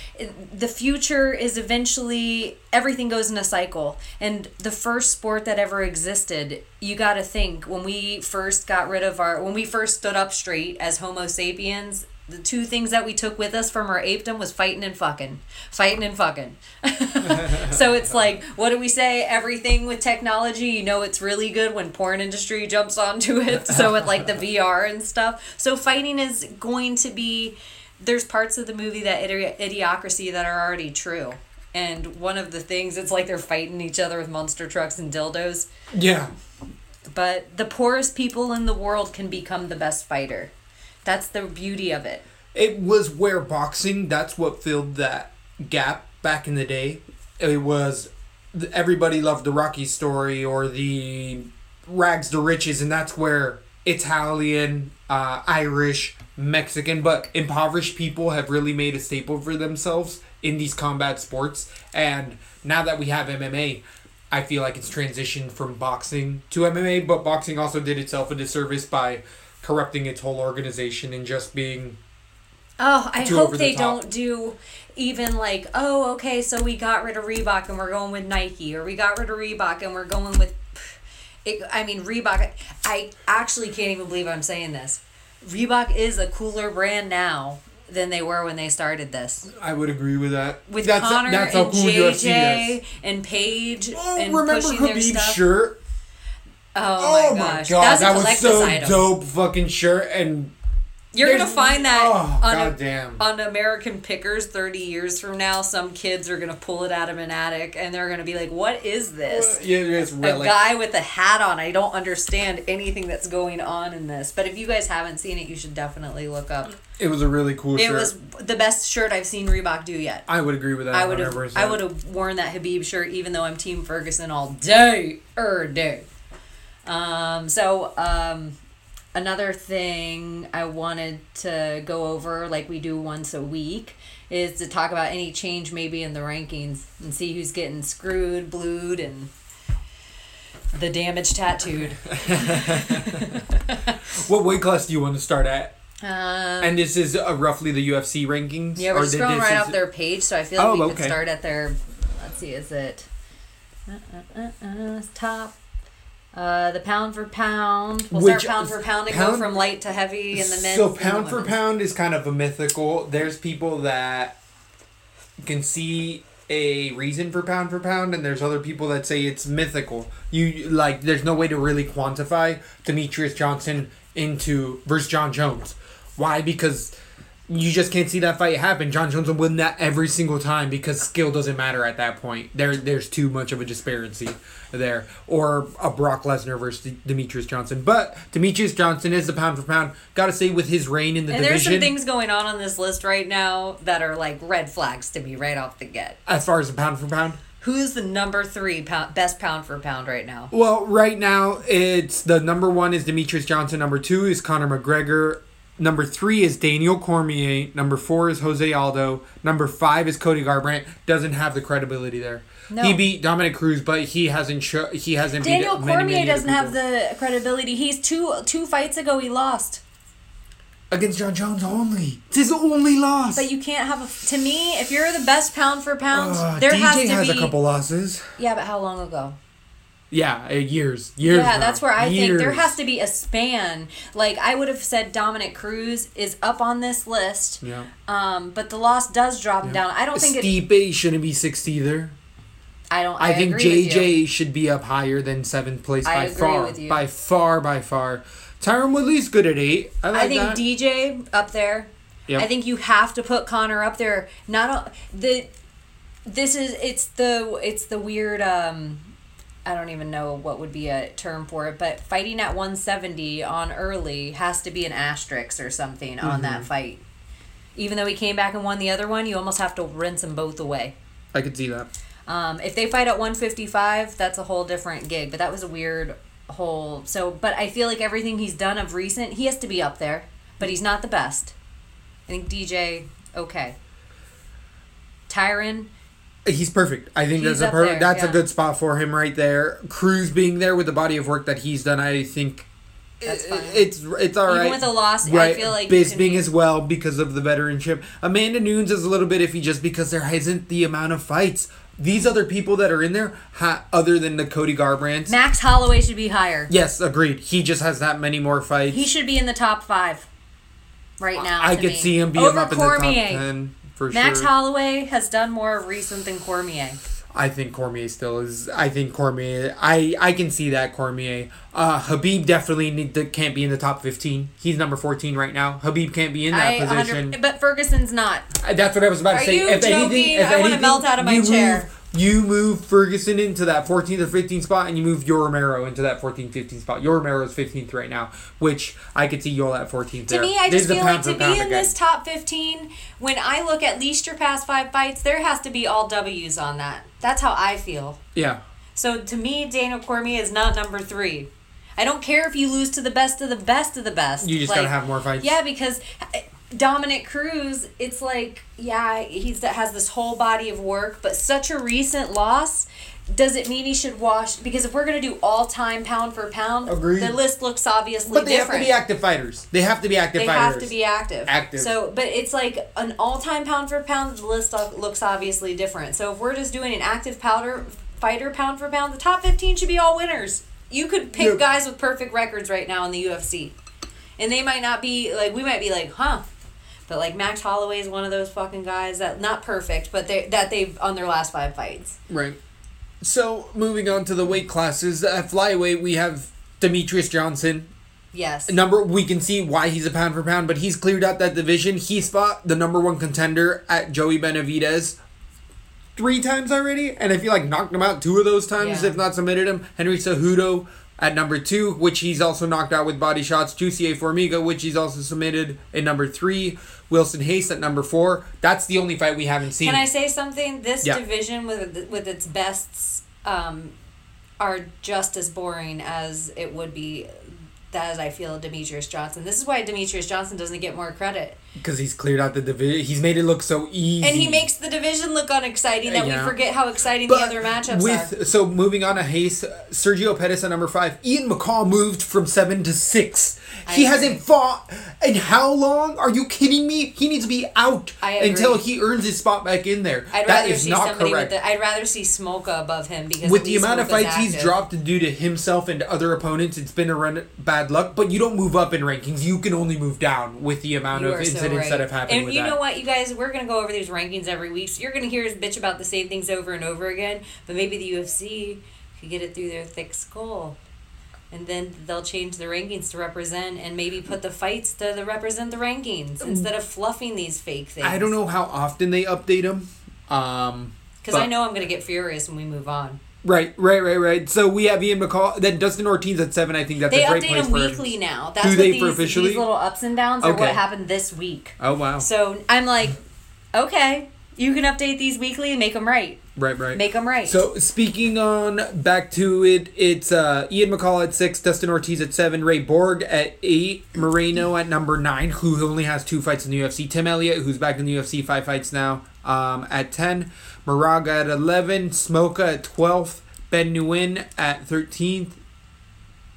The future is eventually everything goes in a cycle. And the first sport that ever existed, you got to think when we first got rid of our when we first stood up straight as Homo sapiens, the two things that we took with us from our apedom was fighting and fucking. Fighting and fucking. so it's like, what do we say? Everything with technology, you know it's really good when porn industry jumps onto it. So with like the VR and stuff. So fighting is going to be there's parts of the movie that idi- idiocracy that are already true. And one of the things, it's like they're fighting each other with monster trucks and dildos. yeah But the poorest people in the world can become the best fighter. That's the beauty of it. It was where boxing, that's what filled that gap back in the day. It was everybody loved the Rocky story or the rags to riches, and that's where Italian, uh, Irish, Mexican, but impoverished people have really made a staple for themselves in these combat sports. And now that we have MMA, I feel like it's transitioned from boxing to MMA, but boxing also did itself a disservice by corrupting its whole organization and just being Oh, I hope the they don't do even like, oh, okay, so we got rid of Reebok and we're going with Nike, or we got rid of Reebok and we're going with. It, I mean, Reebok. I actually can't even believe I'm saying this. Reebok is a cooler brand now than they were when they started this. I would agree with that. With that's Conor that's how and cool JJ and Paige Oh, and remember pushing their Khabib's shirt? Oh, Oh my my gosh, god, that was so item. dope fucking shirt and You're gonna find that oh, on a- goddamn. on American Pickers thirty years from now. Some kids are gonna pull it out of an attic and they're gonna be like, "What is this?" yeah, it's a relic. guy with a hat on. I don't understand anything that's going on in this. But if you guys haven't seen it, you should definitely look up. It was a really cool It shirt. was the best shirt I've seen Reebok do yet. I would agree with that. I would have I would have worn that Khabib shirt even though I'm Team Ferguson all day er day. Um, so um, another thing I wanted to go over, like we do once a week, is to talk about any change maybe in the rankings and see who's getting screwed, blued, and the damage tattooed. What weight class do you want to start at? Um, And this is uh, roughly the UFC rankings. Yeah, we're Or just did scrolling right off their page, so I feel like Oh, we okay. could start at their. Let's see, is it uh, uh, uh, uh, top? Uh, the pound for pound. We'll Which- start pound for pound and pound- go from light to heavy in the men's. So pound for pound is kind of a mythical. There's people that can see a reason for pound for pound, and there's other people that say it's mythical. You like, there's no way to really quantify Demetrious Johnson into versus Jon Jones. Why? Because you just can't see that fight happen. Jon Jones will win that every single time because skill doesn't matter at that point. There, there's too much of a disparity there. Or a Brock Lesnar versus Demetrious Johnson. But Demetrious Johnson is the pound for pound. Got to say, with his reign in the And there's division, some things going on on this list right now that are like red flags to me right off the get. as far as the pound for pound. Who's the number three pound, best pound for pound right now? Well, right now it's the number one is Demetrious Johnson. Number two is Conor McGregor. Number three is Daniel Cormier. Number four is Jose Aldo. Number five is Cody Garbrandt. Doesn't have the credibility there. No. He beat Dominick Cruz, but he hasn't show, he hasn't Daniel beat many, Cormier many other doesn't have the credibility. He's two two fights ago he lost. against Jon Jones only. It's his only loss. But you can't have a. To me, if you're the best pound for pound, Uh, there DJ has to has be. a couple losses. Yeah, but how long ago? Yeah, uh, years, years. yeah, now. that's where I think there has to be a span. Like I would have said, Dominick Cruz is up on this list. Yeah. Um, but the loss does drop him down. I don't think it. Stipe shouldn't be sixth either. I don't. I, I, think agree with you. JJ should be up higher than seventh place I by agree far. with you. By far, by far. Tyron Woodley's good at eight. I like I think that. DJ up there. Yep. I think you have to put Conor up there. Not a, the. This is it's the it's the weird. Um, I don't even know what would be a term for it, but fighting at 170 on early has to be an asterisk or something on Mm-hmm. that fight. Even though he came back and won the other one, you almost have to rinse them both away. I could see that. Um, if they fight at 155, that's a whole different gig. But that was a weird whole. So, but I feel like everything he's done of recent, he has to be up there. But he's not the best. I think DJ, okay. Tyron, He's perfect. I think He's that's a per- there, that's yeah. a good spot for him right there. Cruz being there with the body of work that he's done, I think That's fine. it's it's all right. Even with a loss, right. I feel like Bisping be- as well because of the veteranship. Amanda Nunes is a little bit iffy just because there isn't the amount of fights. These other people that are in there, ha- other than the Cody Garbrandts, Max Holloway should be higher. yes, agreed. He just has that many more fights. He should be in the top five right now. I to could me. see him being Over up in the top ten for Max sure. Holloway has done more recent than Cormier. I think Cormier still is. I think Cormier. I I can see that Cormier. Uh, Khabib definitely need to, can't be in the top fifteen. He's number fourteen right now. Khabib can't be in that I position. but Ferguson's not. Uh, That's what I was about to Are say. you if joking? anything, if I wanna melt out of my chair. Move, you move Ferguson into that 14th or 15th spot, and you move Yoel Romero into that 14th, 15th spot. Yoel Romero is 15th right now, which I could see you all at 14th. To there. me, I This just feel like to be in this top 15, when I look at least your past five fights, there has to be all W's on that. That's how I feel. Yeah, So to me, Daniel Cormier is not number three. I don't care if you lose to the best of the best of the best. you just Like, gotta have more fights. Yeah, because Dominick Cruz, it's like, yeah, he's that has this whole body of work, but such a recent loss. Does it mean he should wash? Because if we're gonna do all time pound for pound, Agreed. the list looks obviously but they different. have to be active fighters. They have to be active fighters. They fighters. have to be active. Active. So, but it's like an all-time pound for pound. The list looks obviously different. So, if we're just doing an active powder fighter pound for pound, the top fifteen should be all winners. you could pick guys with perfect records right now in the UFC, and they might not be like we might be like, huh. But like Max Holloway is one of those fucking guys that not perfect, but they that they've on their last five fights. Right. So moving on to the weight classes, at flyweight we have Demetrious Johnson. Yes. Number we can see why he's a pound for pound, but he's cleared out that division. He fought the number one contender at Joey Benavidez three times already, and I feel like knocked him out two of those times, Yeah. if not submitted him. Henry Cejudo at number two, which he's also knocked out with body shots. Jussier Formiga, which he's also submitted in number three. Wilson Reis at number four. That's the only fight we haven't seen. Can I say something? This Yeah. division with with its bests um, are just as boring as it would be. As I feel Demetrious Johnson. This is why Demetrious Johnson doesn't get more credit, Because he's cleared out the division. He's made it look so easy. and he makes the division look unexciting that Yeah. we forget how exciting the other matchups with are. so moving on to Reis, uh, Sergio Pettis at number five. Ian McCall moved from seven to six. I he agree. hasn't fought in how long? Are you kidding me? He needs to be out until he earns his spot back in there. I'd that is see not correct. the. I'd rather see Smolka above him because with the amount of fights he's dropped due to himself and other opponents, it's been a run bad luck. But you don't move up in rankings; you can only move down with the amount You of so incidents right. that have happened. And with you that. know what, you guys, we're gonna go over these rankings every week, so you're gonna hear us bitch about the same things over and over again. But maybe the UFC could get it through their thick skull, and then they'll change the rankings to represent, and maybe put the fights to the represent the rankings instead of fluffing these fake things. I don't know how often they update them. Um, because I know I'm gonna get furious when we move on. Right, right, right, right. So we have Ian McCall. Then Dustin Ortiz at seven. I think that's They a great update place them weekly now. That's Do what they these, for officially? these little ups and downs are what happened this week. Oh wow! So I'm like, okay, you can update these weekly and make them right. right, right. Make them right. So speaking on back to it, it's uh, Ian McCall at six, Dustin Ortiz at seven, Ray Borg at eight, Moreno at number nine, who only has two fights in the UFC. Tim Elliott, who's back in the UFC, five fights now, um, at ten, Moraga at eleven, Smolka at twelfth, Ben Nguyen at thirteenth,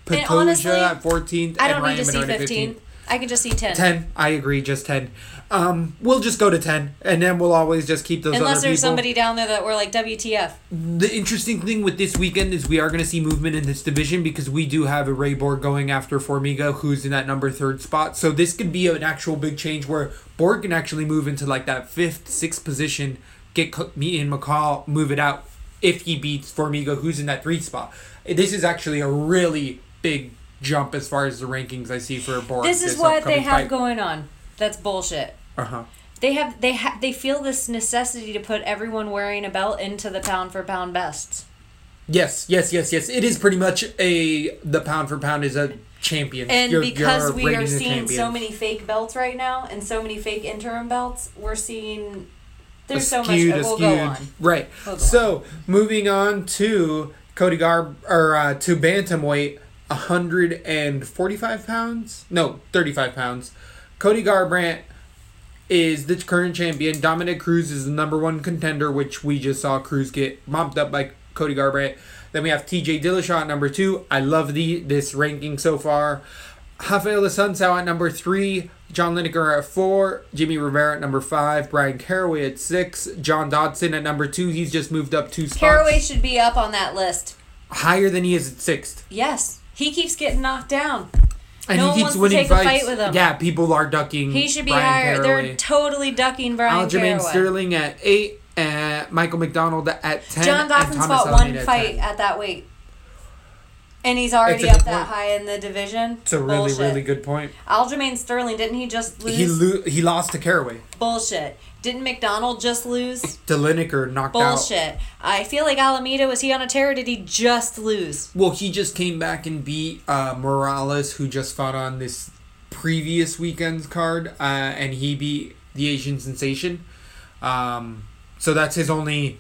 And Pantoja honestly, at fourteenth, I don't Ryan need to see Menard at 15. I can just see 10. 10 i agree just 10 um we'll just go to 10 and then we'll always just keep those Unless there's people somebody down there that we're like, WTF. the interesting thing with this weekend is we are going to see movement in this division because we do have a Ray Borg going after Formiga, who's in that number third spot. So this could be an actual big change where Borg can actually move into like that fifth, sixth position, get me and McCall, move it out if he beats Formiga, who's in that three spot. This is actually a really big jump as far as the rankings I see for Borg. This is what they have fight. going on. That's bullshit. Uh huh. They have they ha- they feel this necessity to put everyone wearing a belt into the pound for pound bests. Yes, yes, yes, yes. It is pretty much a the pound for pound is a champion. And You're- because you're we are seeing so many fake belts right now and so many fake interim belts, we're seeing there's so much. Askewed, We'll go on. Right. We'll go so moving on to Cody Garb or uh, to bantamweight, hundred and forty-five pounds. No, thirty-five pounds. Cody Garbrandt is the current champion. Dominick Cruz is the number one contender, which we just saw Cruz get mopped up by Cody Garbrandt. Then we have T.J. Dillashaw at number two. I love the this ranking so far. Rafael Sunsao at number three, John Lineker at four, Jimmy Rivera at number five, Bryan Caraway at six, John Dodson at number two. He's just moved up two spots. Caraway should be up on that list. higher than he is at sixth, Yes, he keeps getting knocked down. And No he one keeps wants to winning take a fights. fight with him. Yeah, people are ducking. He should be Brian higher. Caraway. They're totally ducking Brian Aljamain Sterling at eight, uh, Michael McDonald at ten. John and Dawkins fought one Almeida at fight 10. at that weight. And he's already up that point. high in the division. It's a really, Bullshit. really good point. Aljamain Sterling, didn't he just lose? He lo- he lost to Caraway. Bullshit. Didn't McDonald just lose? To Lineker knocked out. Bullshit. I feel like Almeida, was he on a tear or did he just lose? Well, he just came back and beat uh, Morales, who just fought on this previous weekend's card, uh, and he beat the Asian sensation. Um, so that's his only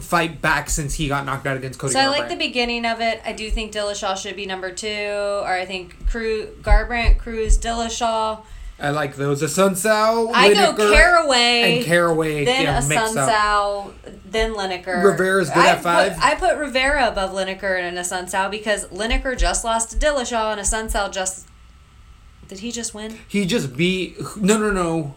fight back since he got knocked out against Cody So I like the beginning of it. I do think Dillashaw should be number two, or I think Cru- Garbrandt, Cruz, Dillashaw. I like those. Assunção, I go Lineker, Caraway, and Caraway. then yeah, a. Sunsao, then Lineker. Rivera's good I at five? Put, I put Rivera above Lineker and Assunção because Lineker just lost to Dillashaw and Assunção just. Did he just win? He just beat. No, no, no.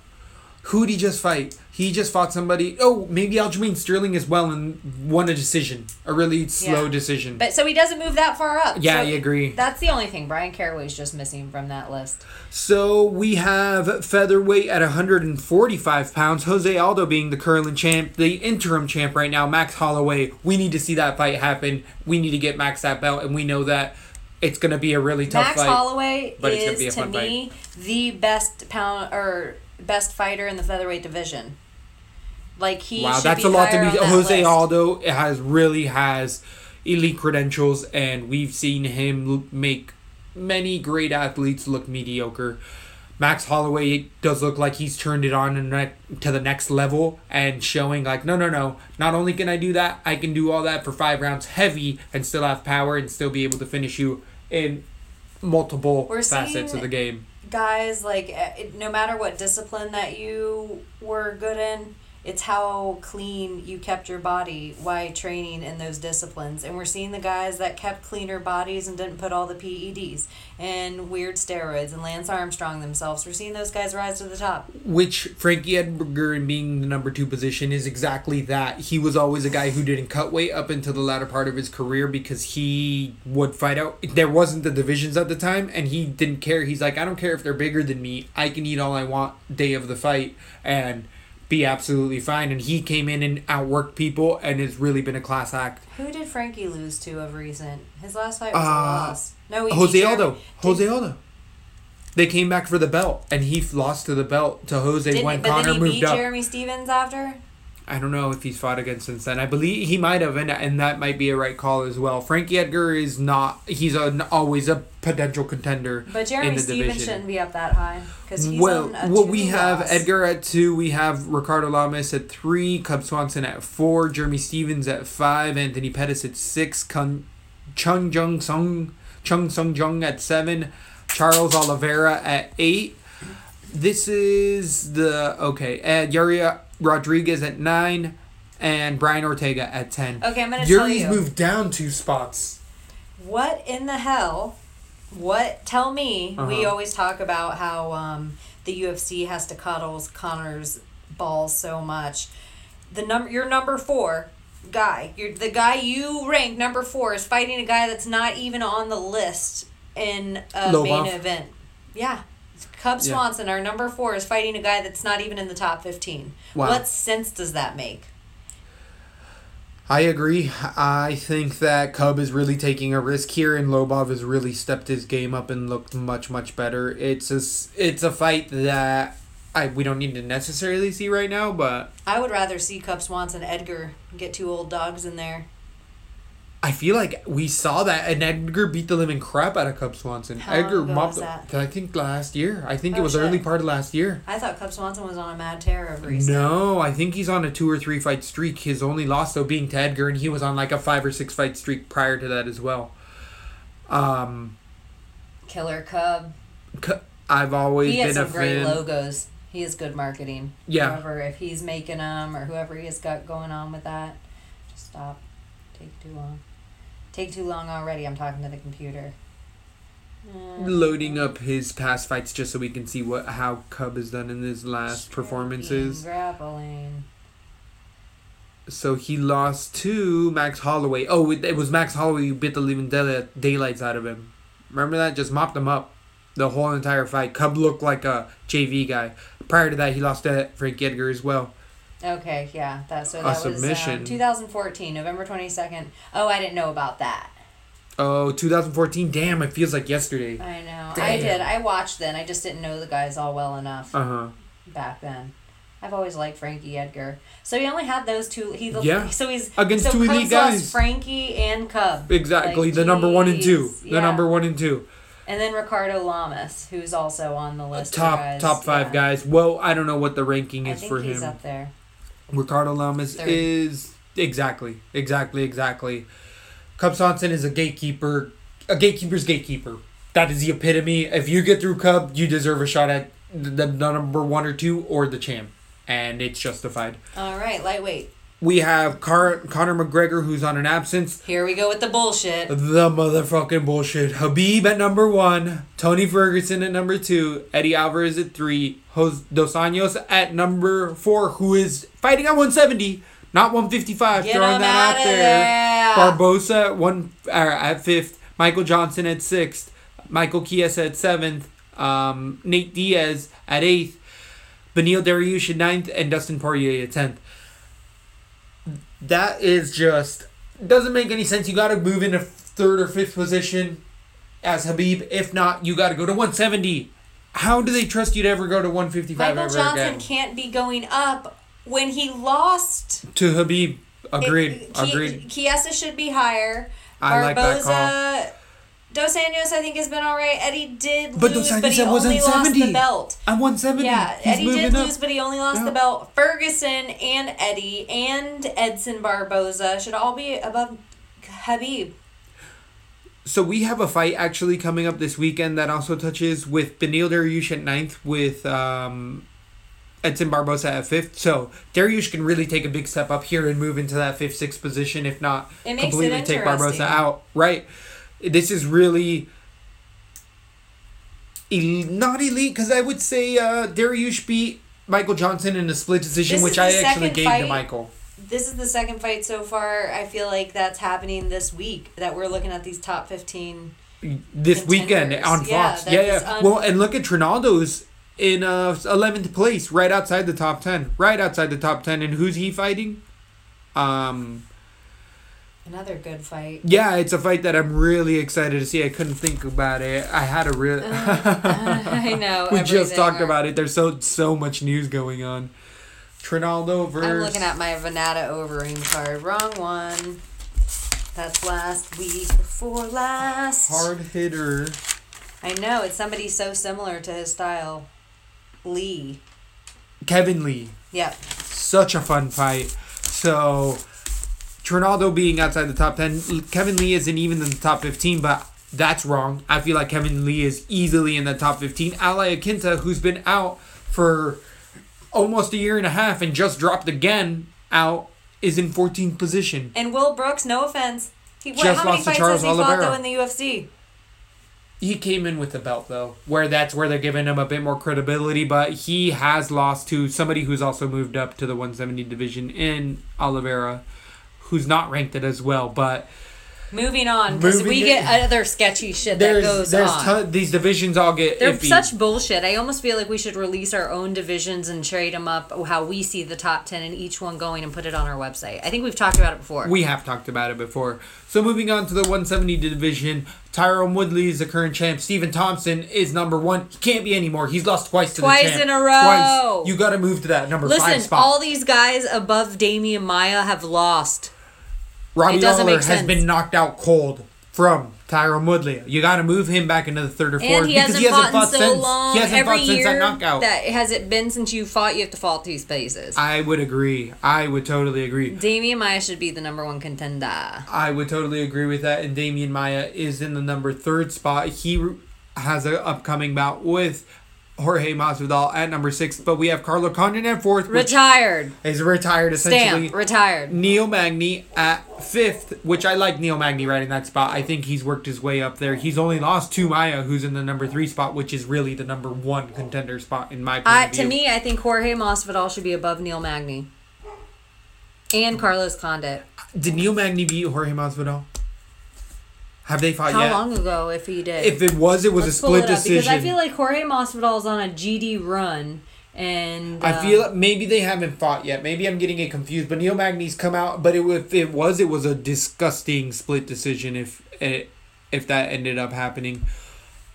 Who'd he just fight? He just fought somebody. Oh, maybe Aljamain Sterling as well and won a decision. A really slow Yeah. decision. But so he doesn't move that far up. Yeah, So I agree. That's the only thing. Bryan Caraway's just missing from that list. So we have featherweight at 145 pounds. Jose Aldo being the current champ, the interim champ right now. Max Holloway. We need to see that fight happen. We need to get Max that belt, and we know that it's going to be a really tough Max fight. Holloway but it's is be a to me the best pound or best fighter in the featherweight division. Like he wow, should that's be a lot to be. Jose list. Aldo has really has elite credentials, and we've seen him make many great athletes look mediocre. Max Holloway does look like he's turned it on and to the next level and showing like no no no not only can I do that I can do all that for 5 rounds heavy and still have power and still be able to finish you in multiple We're facets of the game. guys like eh, no matter what discipline that you were good in it's how clean you kept your body while training in those disciplines and we're seeing the guys that kept cleaner bodies and didn't put all the peds and weird steroids and lance armstrong themselves we're seeing those guys rise to the top Which Frankie Edgar in being the number two position is exactly that. He was always a guy who didn't cut weight up until the latter part of his career because he would fight out. There wasn't the divisions at the time, and he didn't care. He's like, I don't care if they're bigger than me. I can eat all I want day of the fight and be absolutely fine. And he came in and outworked people, and has really been a class act. who did frankie lose to of recent his last fight was Uh, a loss no he Jose Aldo. Jose Aldo. They came back for the belt, and he lost to the belt to Jose when Conor he moved beat up. jeremy stephens after I don't know if he's fought against since then. I believe he might have, and, and that might be a right call as well. Frankie Edgar is not. He's an, always a potential contender But Jeremy Stephens shouldn't be up that high because he's well, a well, we have loss. Edgar at two. We have Ricardo Lamas at three. Cub Swanson at four. Jeremy Stephens at five. Anthony Pettis at six. Kun, Chung Jung Sung Chung Sung Jung at seven. Charles Oliveira at eight. This is the okay. And Yair Rodriguez at nine, and Brian Ortega at ten. Okay, I'm gonna tell Yair's you. moved down two spots. What in the hell? What? Tell me. We Uh-huh. always talk about how um, the UFC has to cuddle Conor's balls so much. The number, your number four guy, you're the guy you rank number four is fighting a guy that's not even on the list in a Lobov. main event. Yeah. Cub Yeah. Swanson, our number four, is fighting a guy that's not even in the top 15. Wow. What sense does that make? I agree. I think that Cub is really taking a risk here, and Lobov has really stepped his game up and looked much much better. It's a it's a fight that I we don't need to necessarily see right now, but I would rather see Cub Swanson Edgar get two old dogs in there. I feel like we saw that, and Edgar beat the living crap out of Cub Swanson. How long Edgar mopped. was that? I think last year. I think it Oh, was shit. early part of last year. I thought Cub Swanson was on a mad tear of recent. No, I think he's on a two or three fight streak. His only loss though being to Edgar, and he was on like a five or six fight streak prior to that as well. Um, Killer Cub. I've always He has been some great fan. logos. He has good marketing. Yeah. Whoever, if he's making them or whoever he has got going on with that, just stop. Take too long. Take too long already. I'm talking to the computer. Uh, Loading up his past fights just so we can see what how Cub has done in his last performances. Grappling. So he lost to Max Holloway. Oh, it, it was Max Holloway who bit the living dayli- daylights out of him. Remember that? Just mopped him up the whole entire fight. Cub looked like a JV guy. Prior to that, he lost to Frank Edgar as well. Okay, yeah, that's so that was submission. um, 2014, November 22nd. Oh, I didn't know about that. Oh, 2014. Damn, it feels like yesterday. I know. I did. I watched then. I just didn't know the guys all well enough Uh huh. back then. I've always liked Frankie Edgar. So he only had those two. He Yeah. So he's Against so two elite guys. Frankie and Cub. Exactly. Like, the number one and two. The yeah. number one and two. And then Ricardo Lamas, who's also on the list. of Top top five Yeah. guys. Well, I don't know what the ranking is for he's him. He's up there. Ricardo Lamas Third. is exactly, exactly, exactly. Cub Swanson is a gatekeeper, a gatekeeper's gatekeeper. That is the epitome. If you get through Cub, you deserve a shot at the, the number one or two or the champ, and it's justified. All right, lightweight. We have Car- Conor McGregor, who's on an absence. Here we go with the bullshit. The motherfucking bullshit. Khabib at number one, Tony Ferguson at number two, Eddie Alvarez at three, Jos- Dos Anjos at number four, who is fighting at 170, not 155. Get throwing that out outta there. there. Barboza at one uh, at fifth, Michael Johnson at sixth, Michael Chiesa at seventh, um, Nate Diaz at eighth, Benil Dariush at ninth, and Dustin Poirier at tenth. That is just doesn't make any sense. You got to move into third or fifth position as Khabib. If not, you got to go to 170. How do they trust you to ever go to 155 Michael ever Johnson again? can't be going up when he lost. To Khabib, agreed, It- agreed. Chiesa should be higher. I like that call. Dos Anjos, I think has been all right. Eddie did But lose, but he only lost the belt. I'm 170. Yeah, He's Eddie did up. lose, but he only lost Yeah. the belt. Ferguson and Eddie and Edson Barboza should all be above Khabib. So we have a fight actually coming up this weekend that also touches with Benil Dariush at ninth with um, Edson Barboza at fifth. So Dariush can really take a big step up here and move into that fifth, sixth position, if not It makes it completely take Barboza out. Right. This is really el- not elite because I would say uh, Dariush beat Michael Johnson in a split decision, This which I actually gave to fight. Michael. This is the second fight so far. I feel like that's happening this week. That we're looking at these top fifteen. this weekend on Fox. that Yeah, yeah. un- well, and look at Trinaldo's in uh eleventh place, right outside the top ten, right outside the top ten. And who's he fighting? Um, Another good fight. yeah, it's a fight that I'm really excited to see. I couldn't think about it. I had a real. Oh, I know. we just talked are- about it. There's so so much news going on. Trinaldo versus. I'm looking at my Venata Overeem card. Wrong one. That's last week before last. hard hitter. I know it's somebody so similar to his style. Lee. Kevin Lee. Yep. such a fun fight. So, Trinaldo being outside the top 10, Kevin Lee isn't even in the top 15, but that's wrong. I feel like Kevin Lee is easily in the top 15. Al Iaquinta, who's been out for almost a year and a half and just dropped again out, is in 14th position. And Will Brooks, no offense. He, what, Just how many lost to fights Charles has he fought Oliveira. though in the UFC? He came in with the belt though, where that's where they're giving him a bit more credibility. But he has lost to somebody who's also moved up to the 170 division in Oliveira, who's not ranked it as well. But Moving on, because Moving we it- get other sketchy shit that there's goes there's on. ton, these divisions all get They're iffy. such bullshit. I almost feel like we should release our own divisions and trade them up how we see the top 10 and each one going and put it on our website. I think we've talked about it before. we have talked about it before. So moving on to the 170 division, Tyrone Woodley is the current champ. Stephen Thompson is number one. He can't be anymore. He's lost twice to Twice the champ. Twice in a row. Twice. You got to move to that number five Listen, spot. all these guys above Demian Maia have lost. Robbie it doesn't Lawler make has sense. been knocked out cold from Tyrone Woodley. You got to move him back into the third or fourth And he because hasn't, he hasn't fought, fought in so since. long. He hasn't Every fought since year that knockout. that has it been since you fought, you have to fall these spaces. I would agree. I would totally agree. Demian Maia should be the number one contender. I would totally agree with that. And Demian Maia is in the number third spot. He has an upcoming bout with Jorge Masvidal at number six. But we have Carlo Condit at fourth, Retired. is retired essentially. Stamp. Retired. Neil Magny at fifth, which I like Neil Magny right in that spot. I think he's worked his way up there. He's only lost to Maia, who's in the number three spot, which is really the number one contender spot in my point of view. to me, I think Jorge Masvidal should be above Neil Magny. And Carlos Condit. did Neil Magny beat Jorge Masvidal? Have they fought yet? How yet? long ago, if he did? If it was, it was Let's a split decision. Because I feel like Jorge Masvidal is on a GD run, and I uh, feel like maybe they haven't fought yet. Maybe I'm getting it confused. But Neil Magny's come out. But it, if it was, it was a disgusting split decision. If it, if that ended up happening,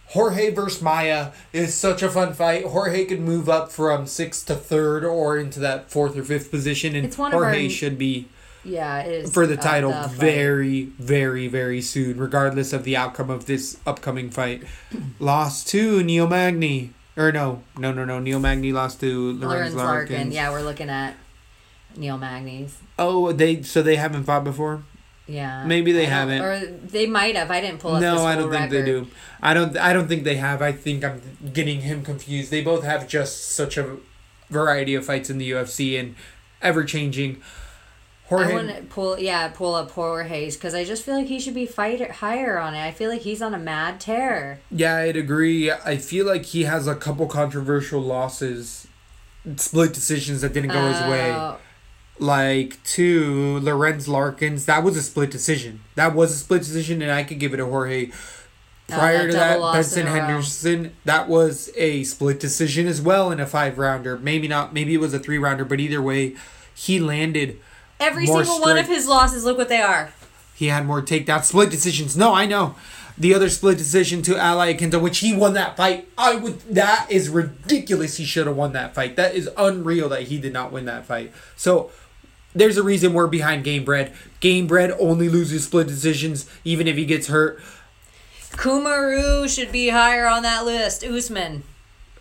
Jorge versus Maia is such a fun fight. Jorge could move up from sixth to third or into that fourth or fifth position, and It's one of Jorge our- should be yeah, it is for the title fight. very, very, very soon, regardless of the outcome of this upcoming fight. lost to Neil Magny. Or no, no, no, no. Neil Magny lost to Lorenz Lawrence Larkin. Larkin. Yeah, we're looking at Neil Magny's. Oh, they so they haven't fought before. Yeah, Maybe they haven't. or they might have. I didn't pull up. no, I don't think they do. I don't. I don't think they have. I think I'm getting him confused. They both have just such a variety of fights in the UFC and ever changing. Jorge. I want to pull, yeah, pull up Jorge's because I just feel like he should be fighter higher on it. I feel like he's on a mad tear. Yeah, I'd agree. I feel like he has a couple controversial losses, split decisions that didn't go his way. Uh, Like to Lorenz Larkins, that was a split decision. That was a split decision, and I could give it to Jorge. Prior that to that, double loss in Benson. Henderson, that was a split decision as well in a five rounder. Maybe not. Maybe it was a three rounder, but either way, he landed. Every single one of his losses, look what they are. He had more takedown split decisions. No, I know. The other split decision to Al Iaquinta, which he won that fight. I would. That is ridiculous. He should have won that fight. That is unreal that he did not win that fight. So there's a reason we're behind Gamebred. Game Bread only loses split decisions, even if he gets hurt. Kamaru should be higher on that list. Usman,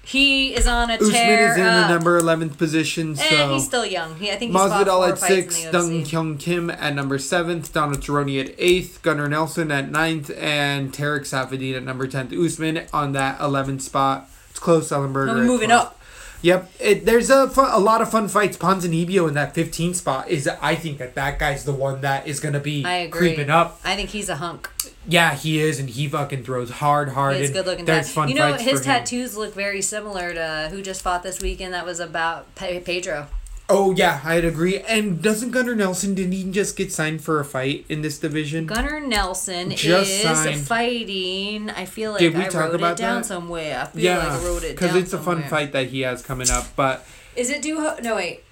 he is on a Usman tear. is in the number 11th position. Eh, So he's still young. He, I think he's Masvidal four at fights six, in the Dong UFC. Kyung Kim at number seventh, Donald Cerrone at eighth, Gunnar Nelson at ninth, and Tarec Saffiedine at number tenth. Usman on that eleventh spot. It's close. Ellenberger. I'm moving up. Yep, it, there's a fun, a lot of fun fights. Ponzinibbio in that 15 spot is. I think that that guy's the one that is gonna be creeping up. I think he's a hunk. Yeah, he is, and he fucking throws hard, hard. He's good looking. There's Guy. fun You know, his for him. tattoos look very similar to who just fought this weekend. That was about Pe- Pedro. Oh yeah, I'd agree. And doesn't Gunnar Nelson didn't he just get signed for a fight in this division? Gunnar Nelson Just is signed. fighting. I feel like Did we I talk wrote about it down that? somewhere. I feel yeah, like I wrote it because down it's a fun fight that he has coming up. But Is it due? Ho- no wait.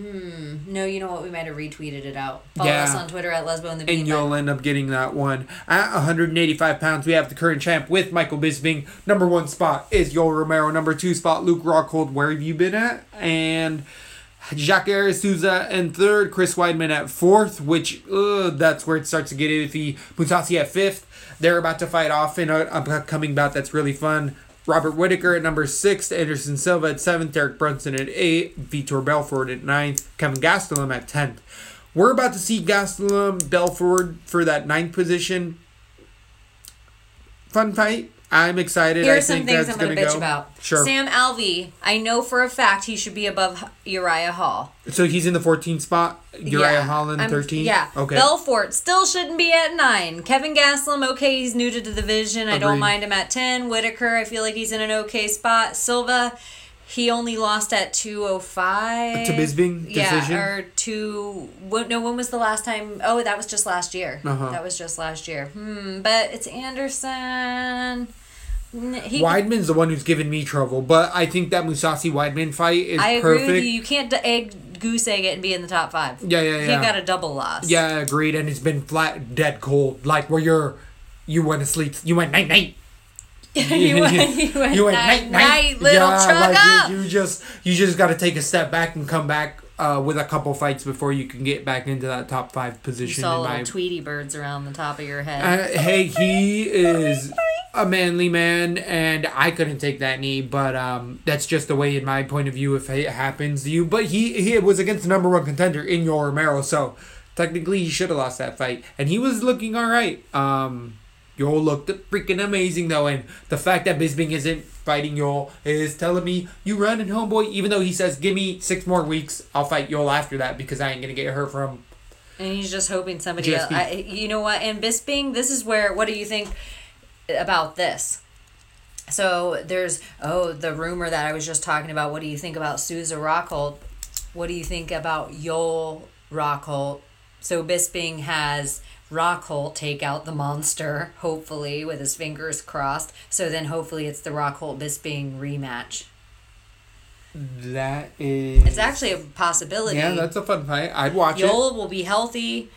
Hmm. No, you know what? We might have retweeted it out. Follow Yeah. us on Twitter at Lesbo and the and you'll end up getting that one at 185 pounds. We have the current champ with Michael Bisping. Number one spot is Yoel Romero. Number two spot Luke Rockhold. Where have you been at? And Jacques Souza and third, Chris Weidman at fourth, which uh, that's where it starts to get iffy. Mousasi at fifth. They're about to fight off in an upcoming bout that's really fun. Robert Whittaker at number six, Anderson Silva at seventh, Derek Brunson at eight, Vitor Belfort at ninth, Kevin Gastelum at tenth. We're about to see Gastelum, Belfort for that ninth position. Fun fight. I'm excited. Here I some things that's I'm going to gonna bitch go. about. Sure. Sam Alvey. I know for a fact he should be above Uriah Hall. So he's in the 14th spot. Uriah Yeah, Holland, I'm- 13. Yeah. Okay. Belfort still shouldn't be at nine. Kevin Gastelum, okay, he's new to the division. I don't mind him at ten. Whittaker, I feel like he's in an okay spot. Silva, he only lost at two oh five. To Bisping Yeah, or two. What, no, when was the last time? Oh, that was just last year. Uh-huh. That was just last year. Hmm. But it's Anderson. He, Weidman's the one who's given me trouble, but I think that Mousasi Weidman fight is I agree perfect. with you. You can't egg goose egg it and be in the top five. Yeah, yeah, He yeah. got a double loss. Yeah, agreed. And it's been flat, dead cold. Like where you're, you went to sleep. You went night night. you went, you went, You went night, night, little yeah, like up. You, you just, you just got to take a step back and come back uh, with a couple fights before you can get back into that top five position. You saw little my Tweety birds around the top of your head. Uh, hey, he is a manly man, and I couldn't take that knee, but um, that's just the way, in my point of view, if it happens to you. But he he was against the number one contender in Yoel Romero, so technically he should have lost that fight, and he was looking all right. Um, Yoel looked freaking amazing though, and the fact that Bisping isn't fighting Yoel is telling me you running, homeboy. Even though he says, "Give me six more weeks, I'll fight Yoel after that because I ain't gonna get hurt from." and he's just hoping somebody GSP. else. I, you know what? And Bisping, this is where. What do you think about this? So there's oh the rumor that I was just talking about. What do you think about Souza Rockhold? What do you think about Yoel Rockhold? So Bisping has Rockhold take out the monster, hopefully with his fingers crossed. So then hopefully it's the Rockhold Bisping rematch. That is. It's actually a possibility. Yeah, that's a fun fight. I'd watch it. Yoel will be healthy.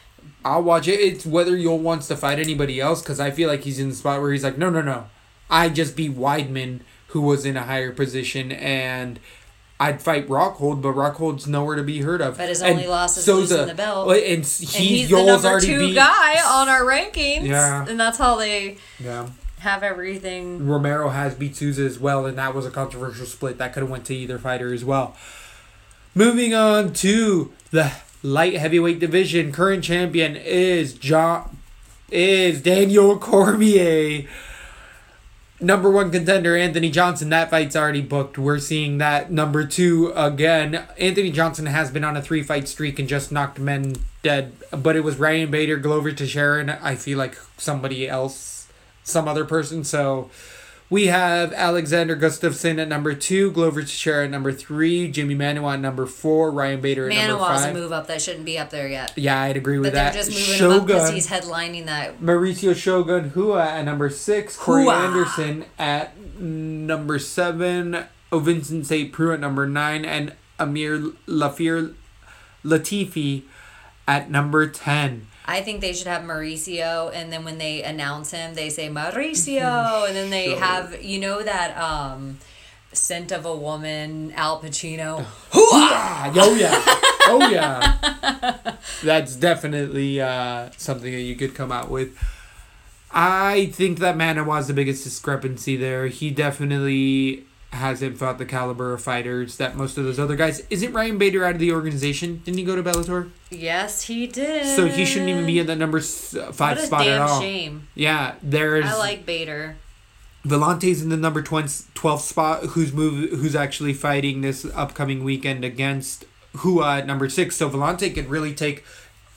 I'll watch it. It's whether Yoel wants to fight anybody else because I feel like he's in the spot where he's like, no, no, no. I just beat Weidman, who was in a higher position, and I'd fight Rockhold, but Rockhold's nowhere to be heard of. But his And only loss is Souza- losing the belt. And, he, And he's the number already two beat, guy on our rankings. Yeah. And that's how they Yeah. have everything. Romero has beat Souza as well, and that was a controversial split. That could have went to either fighter as well. Moving on to the light heavyweight division, current champion is John is Daniel Cormier. number one contender Anthony Johnson. That fight's already booked. We're seeing that number two again. Anthony Johnson has been on a three fight streak and just knocked men dead. But it was Ryan Bader, Glover to Sharon. I feel like somebody else, some other person. So we have Alexander Gustafsson at number two, Glover Teixeira at number three, Jimmy Manuwa at number four, Ryan Bader at number Manuwa's a five. move up that shouldn't be up there yet. Yeah, I'd agree with But they're just moving him up because Shogun. he's headlining that. Mauricio Shogun Rua at number six, Corey Hua. Anderson at number seven, Ovince St. Preux at number nine, and Amir Lafir Latifi at number ten. I think they should have Mauricio, and then when they announce him, they say Mauricio, and then they Sure. have you know that um, scent of a woman, Al Pacino. Oh yeah, oh yeah. That's definitely uh, something that you could come out with. I think that Manuwa's the biggest discrepancy there. He definitely hasn't fought the caliber of fighters that most of those other guys. Isn't Ryan Bader out of the organization? Didn't he go to Bellator? Yes, he did. So he shouldn't even be in the number s- uh, five What a spot at damn all. shame. Yeah, there's I like Bader. Villante's in the number 12 spot who's move who's actually fighting this upcoming weekend against Rua at number 6 so Volante could really take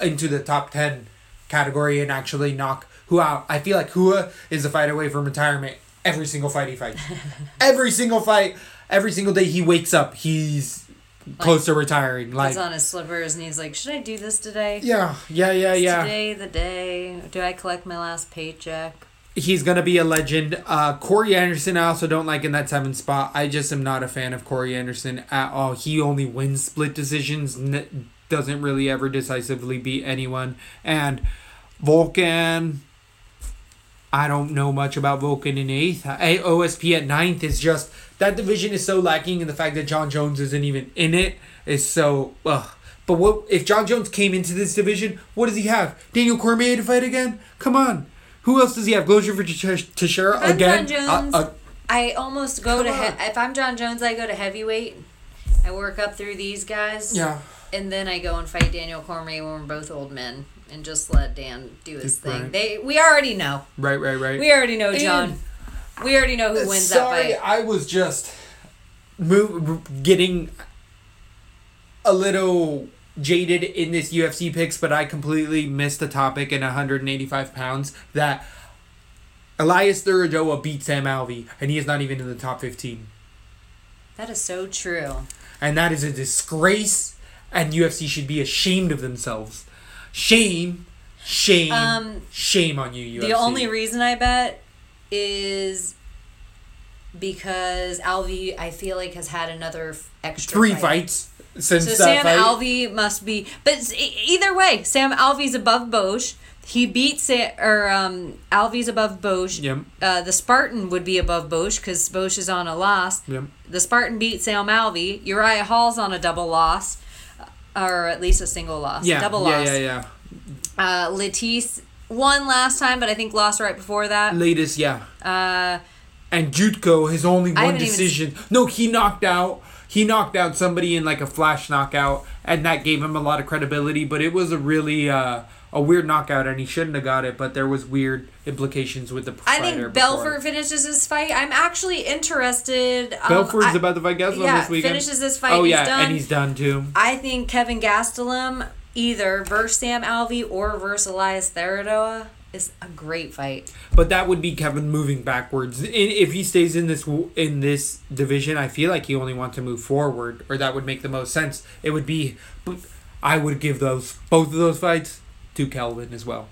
into the top 10 category and actually knock Rua out. I feel like Hua is a fight away from retirement every single fight he fights. every single fight, every single day he wakes up, he's close to retiring. Like He's on his slippers and he's like, "Should I do this today? yeah, yeah, yeah, Is yeah. Today the day? Do I collect my last paycheck?" he's gonna be a legend. Uh, Corey Anderson, I also don't like in that seventh spot. I just am not a fan of Corey Anderson at all. He only wins split decisions, n- doesn't really ever decisively beat anyone. And Volkan, I don't know much about Volkan in eighth. I, OSP at ninth is just that division is so lacking, and the fact that Jon Jones isn't even in it is so. Ugh. But what if Jon Jones came into this division? What does he have? Daniel Cormier to fight again? Come on. Who else does he have? Glover for Teixeira If I'm again? John Uh, Jones, uh, I almost go to he- if I'm Jon Jones, I go to heavyweight. I work up through these guys. yeah. And then I go and fight Daniel Cormier when we're both old men, and just let Dan do his Right. thing. They we already know. Right, right, right. We already know And- John. we already know who wins Sorry, that fight. I was just move, getting a little jaded in this UFC picks, but I completely missed the topic in 185 pounds that Elias Theodorou beat Sam Alvey, and he is not even in the top 15. That is so true. And that is a disgrace, and UFC should be ashamed of themselves. Shame, shame, Um, shame on you, UFC. The only reason I bet is because Alvey, I feel like, has had another extra Three fight. fights since So Sam fight. Alvey must be, but either way, Sam Alvey's above Bosch. He beats Sa- or um, Alvey's above Bosch. Yep. Uh, the Spartan would be above Bosch because Bosch is on a loss. Yep. The Spartan beat Sam Alvey. Uriah Hall's on a double loss, or at least a single loss. Yeah, double yeah, loss. yeah, yeah. Uh, Leites won last time, but I think lost right before that. Latest, yeah. Uh, And Jotko has only one haven't even decision. No, he knocked out. He knocked out somebody in like a flash knockout, and that gave him a lot of credibility. But it was a really uh, a weird knockout, and he shouldn't have got it. But there was weird implications with the I think before. Belfort finishes his fight. I'm actually interested. Um, Belfort's I- about to fight Gastelum yeah, this weekend. finishes this fight. Oh he's yeah, done. and he's done too. I think Kevin Gastelum either versus Sam Alvey or versus Elias Theodorou is a great fight. But that would be Kevin moving backwards. In, if he stays in this in this division, I feel like he only wants to move forward, or that would make the most sense. It would be, I would give those both of those fights to Kelvin as well.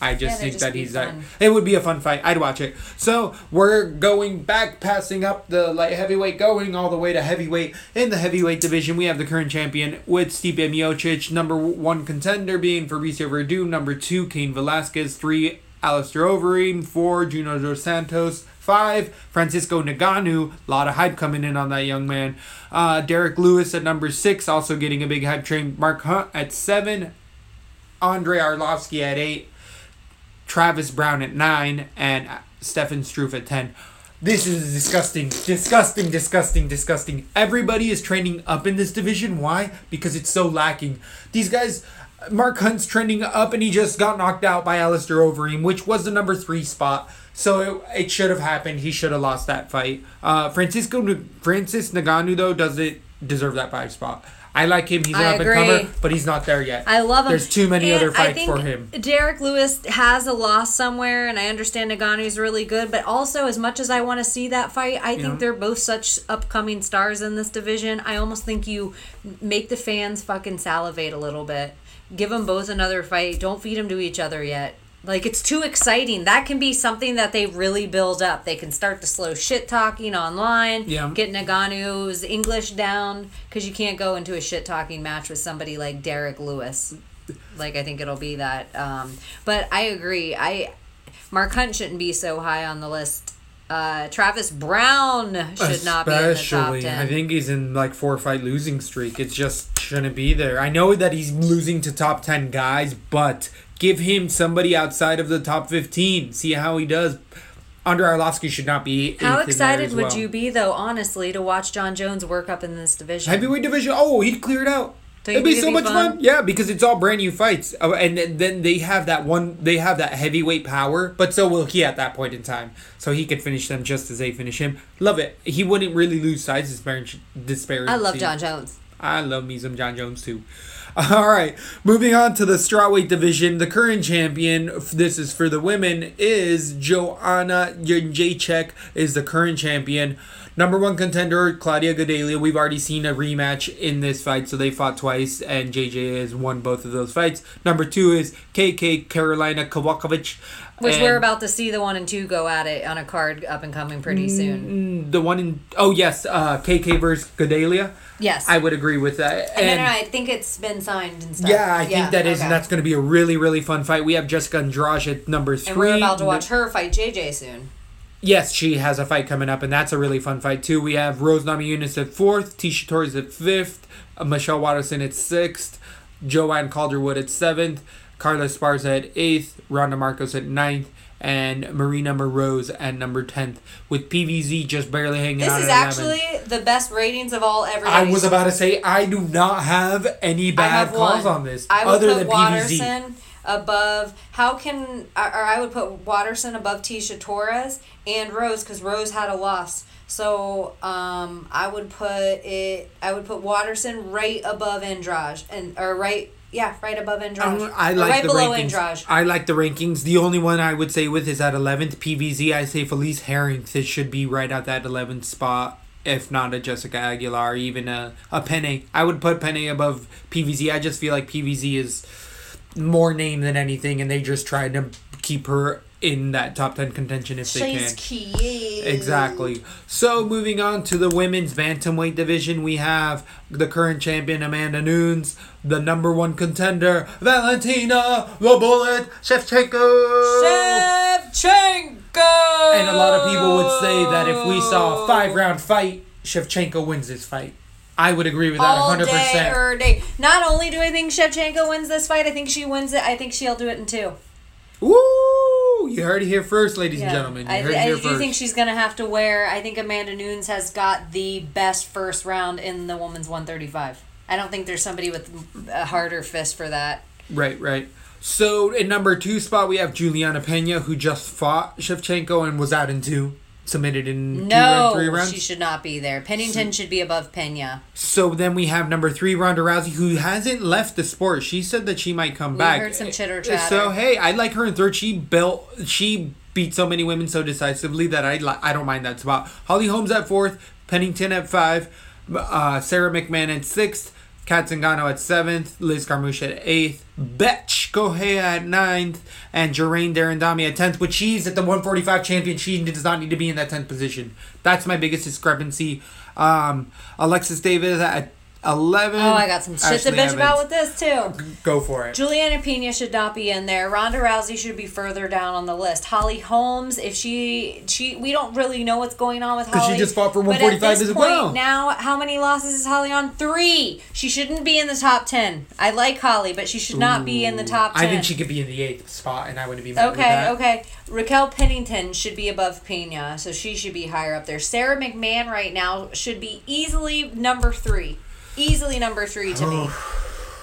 I just Yeah, think that he's that. It would be a fun fight. I'd watch it. So we're going back, passing up the light heavyweight, going all the way to heavyweight. In the heavyweight division, we have the current champion with Stipe Miocic, number one contender being Fabricio Werdum, number two Cain Velasquez, three Alistair Overeem, four Junior dos Santos, five Francisco Ngannou. A lot of hype coming in on that young man. Uh, Derrick Lewis at number six, also getting a big hype train. Mark Hunt at seven, Andre Arlovsky at eight. Travis Browne at nine, and Stefan Struve at ten. This is disgusting, disgusting, disgusting, disgusting. Everybody is training up in this division. Why? Because it's so lacking. These guys, Mark Hunt's trending up, and he just got knocked out by Alistair Overeem, which was the number three spot. So it, it should have happened. He should have lost that fight. Uh, Francisco Francis Ngannou though doesn't deserve that five spot. I like him. He's an up and comer, but he's not there yet. I love him. There's too many And other fights for him. Derrick Lewis has a loss somewhere, and I understand Ngannou's really good, but also as much as I want to see that fight, I Yeah. think they're both such upcoming stars in this division. I almost think you make the fans fucking salivate a little bit. Give them both another fight. Don't feed them to each other yet. Like it's too exciting. That can be something that they really build up. They can start to slow shit talking online. Yeah. Get Ngannou's English down because you can't go into a shit talking match with somebody like Derrick Lewis. Like I think it'll be that. Um, but I agree. I Mark Hunt shouldn't be so high on the list. Uh, Travis Browne should not be in the top Especially, ten. I think he's in like four fight losing streak. It just shouldn't be there. I know that he's losing to top ten guys, but give him somebody outside of the top fifteen. See how he does. Andre Arlovsky should not be. How excited would well. you be though, honestly, to watch Jon Jones work up in this division? Heavyweight division. Oh, he'd clear it out. Don't It'd be so it'd much fun? fun? Yeah, because it's all brand new fights, Oh, and then- they have that one. They have that heavyweight power, but so will he at that point in time. So he could finish them just as they finish him. Love it. He wouldn't really lose size disparity. I love Jon Jones. I love me some Jon Jones too. All right, moving on to the strawweight division. The current champion, this is for the women, is Joanna Jędrzejczyk is the current champion. Number one contender, Claudia Gadelha. We've already seen a rematch in this fight, so they fought twice, and JJ has won both of those fights. Number two is KK Carolina Kowalkiewicz. Which and we're about to see the one and two go at it on a card up and coming pretty soon. The one in oh yes, uh, KK versus Gadelha. Yes. I would agree with that. and then I think it's been signed and stuff. Yeah, I think that is, okay. and that's going to be a really, really fun fight. We have Jessica Andrade at number three. And we're about to watch her fight JJ soon. Yes, she has a fight coming up, and that's a really fun fight too. We have Rose Namajunas at fourth, Tecia Torres at fifth, uh, Michelle Waterson at sixth, Joanne Calderwood at seventh, Carla Esparza at eighth, Randa Markos at ninth, and Marina Moroz at number tenth, with PVZ just barely hanging This out is at 11. actually the best ratings of all ever. I was about to say I do not have any bad have calls one. on this I would other put than PVZ. Above. How can or I would put Waterson above Tecia Torres and Rose because Rose had a loss. So um, I would put it. I would put Waterson right above Andrade and or right. Yeah, right above Andrade. Um, I like right the below rankings. Andrade. I like the rankings. The only one I would say with is at eleventh PVZ. I say Felice Harrington should be right at that eleventh spot, if not a Jessica Aguilar, even a a Penne. I would put Penne above PVZ. I just feel like PVZ is more name than anything, and they just tried to keep her in that top ten contention if they She's can. cute. Exactly. So moving on to the women's bantamweight division, we have the current champion Amanda Nunes, the number one contender Valentina the Bullet Shevchenko. Shevchenko. And a lot of people would say that if we saw a five round fight, Shevchenko wins this fight. I would agree with that all 100%. day or er, day. Not only do I think Shevchenko wins this fight, I think she wins it. I think she'll do it in two. Woo! You heard it here first, ladies and gentlemen. You I, heard it I here do first. think she's gonna have to wear. I think Amanda Nunes has got the best first round in the women's 135. I don't think there's somebody with a harder fist for that. Right, right. So in number two spot we have Juliana Pena, who just fought Shevchenko and was out in two, submitted in two round, three No, rounds. she should not be there. Pennington should be above Pena. So then we have number three Ronda Rousey, who hasn't left the sport. She said that she might come back. We back. heard some chitter chatter. So hey, I like her in third. She built, she beat so many women so decisively that I li- I don't mind that spot. Holly Holmes at fourth, Pennington at five, uh, Sara McMann at sixth, Kat Zingano at seventh, Liz Carmouche at eighth, Bethe Correia at ninth, and Germaine de Randamie at tenth. But she's at the 145 champion. She does not need to be in that tenth position. That's my biggest discrepancy. Um, Alexis Davis at eleven. Oh, I got some shit to Ashley bitch about with this too. Go for it. Juliana Pena should not be in there. Ronda Rousey should be further down on the list. Holly Holmes, if she she we don't really know what's going on with 'Cause she Holly. just fought for at 145 this as point well. Now, how many losses is Holly on? Three. She shouldn't be in the top ten. I like Holly, but she should not be in the top ten. I think she could be in the eighth spot, and I wouldn't be mad Okay, okay. Raquel Pennington should be above Pena, so she should be higher up there. Sara McMann right now should be easily number three. Easily number three to me.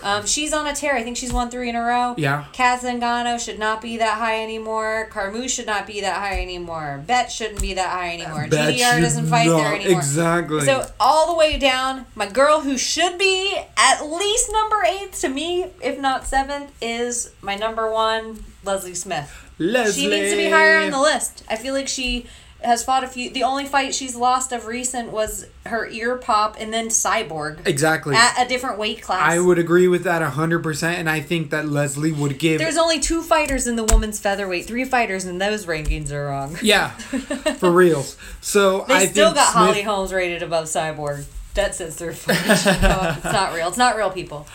Um, she's on a tear. I think she's won three in a row. Yeah. Kat Zingano should not be that high anymore. Carmouche should not be that high anymore. Bet shouldn't be that high anymore. Bet GDR doesn't fight there anymore. exactly. So all the way down, my girl who should be at least number eight to me, if not seventh, is my number one, Leslie Smith. Leslie. She needs to be higher on the list. I feel like she has fought a few. The only fight she's lost of recent was her ear pop and then Cyborg Exactly. at a different weight class. I would agree with that 100%, and I think that Leslie would give. There's only two fighters in the women's featherweight, three fighters, and those rankings are wrong. yeah, for reals. So They I still got Smith, Holly Holmes rated above Cyborg. That says they're it's not real. It's not real people.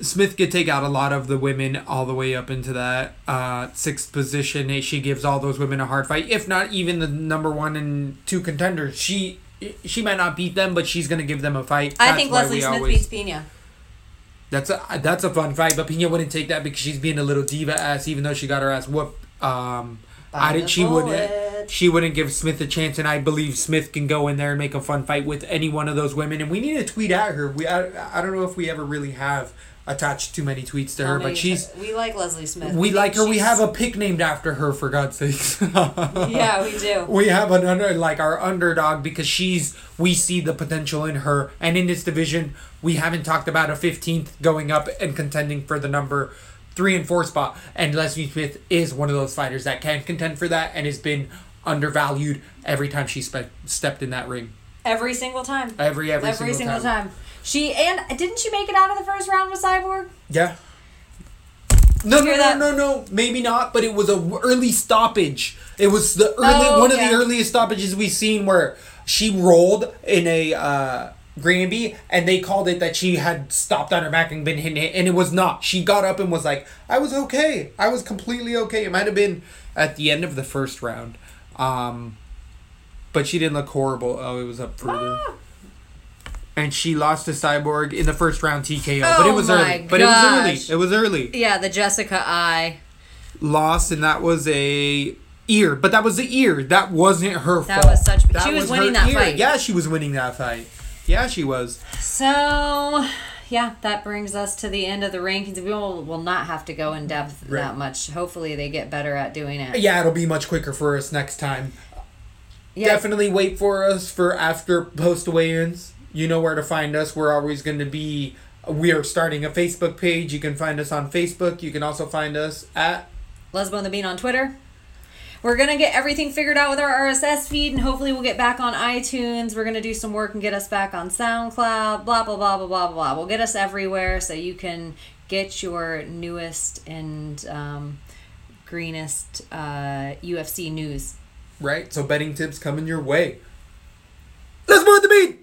Smith could take out a lot of the women all the way up into that uh, sixth position. She gives all those women a hard fight, if not even the number one and two contenders. She she might not beat them, but she's gonna give them a fight. I That's think Leslie Smith always- beats Pena. That's a that's a fun fight, but Pena wouldn't take that because she's being a little diva ass, even though she got her ass whooped. Um, I did. She wouldn't. She wouldn't give Smith a chance, and I believe Smith can go in there and make a fun fight with any one of those women. And we need to tweet at her. We I, I don't know if we ever really have attached too many tweets to her, but she's we like Leslie Smith. we like her. We she's- have a pick named after her, for God's sakes. yeah, we do. We have an under like our underdog because she's we see the potential in her, and in this division we haven't talked about a fifteenth going up and contending for the number three and four spot, and Leslie Smith is one of those fighters that can contend for that and has been undervalued every time she spe- stepped in that ring. Every single time. Every every, Every, single time. She and didn't she make it out of the first round with Cyborg? Yeah. No, no, no, no, no. Maybe not, but it was a early stoppage. It was the early Oh, one of the earliest stoppages we've seen where she rolled in a uh, Granby, and they called it that she had stopped on her back and been hitting it, and it was not. She got up and was like, "I was okay. I was completely okay." It might have been at the end of the first round, um, but she didn't look horrible. Oh, it was up further. Ah. And she lost to Cyborg in the first round TKO, but it Oh was early. But it was early. It was early Yeah, the Jessica I. lost, and that was a ear. But that was the ear. That wasn't her That fault. was such- she was her winning that ear. fight. Yeah, she was winning that fight. Yeah, she was. So, yeah, that brings us to the end of the rankings. We will, will not have to go in depth Right. that much. Hopefully, they get better at doing it. Yeah, it'll be much quicker for us next time. Yeah. Definitely wait for us for after post weigh-ins. You know where to find us. We're always going to be. We are starting a Facebook page. You can find us on Facebook. You can also find us at Lesbo and the Bean on Twitter. We're gonna get everything figured out with our RSS feed, and hopefully we'll get back on iTunes. We're gonna do some work and get us back on SoundCloud. Blah blah blah blah blah blah. We'll get us everywhere so you can get your newest and um, greenest uh, UFC news. right. So betting tips coming your way. Let's move the beat.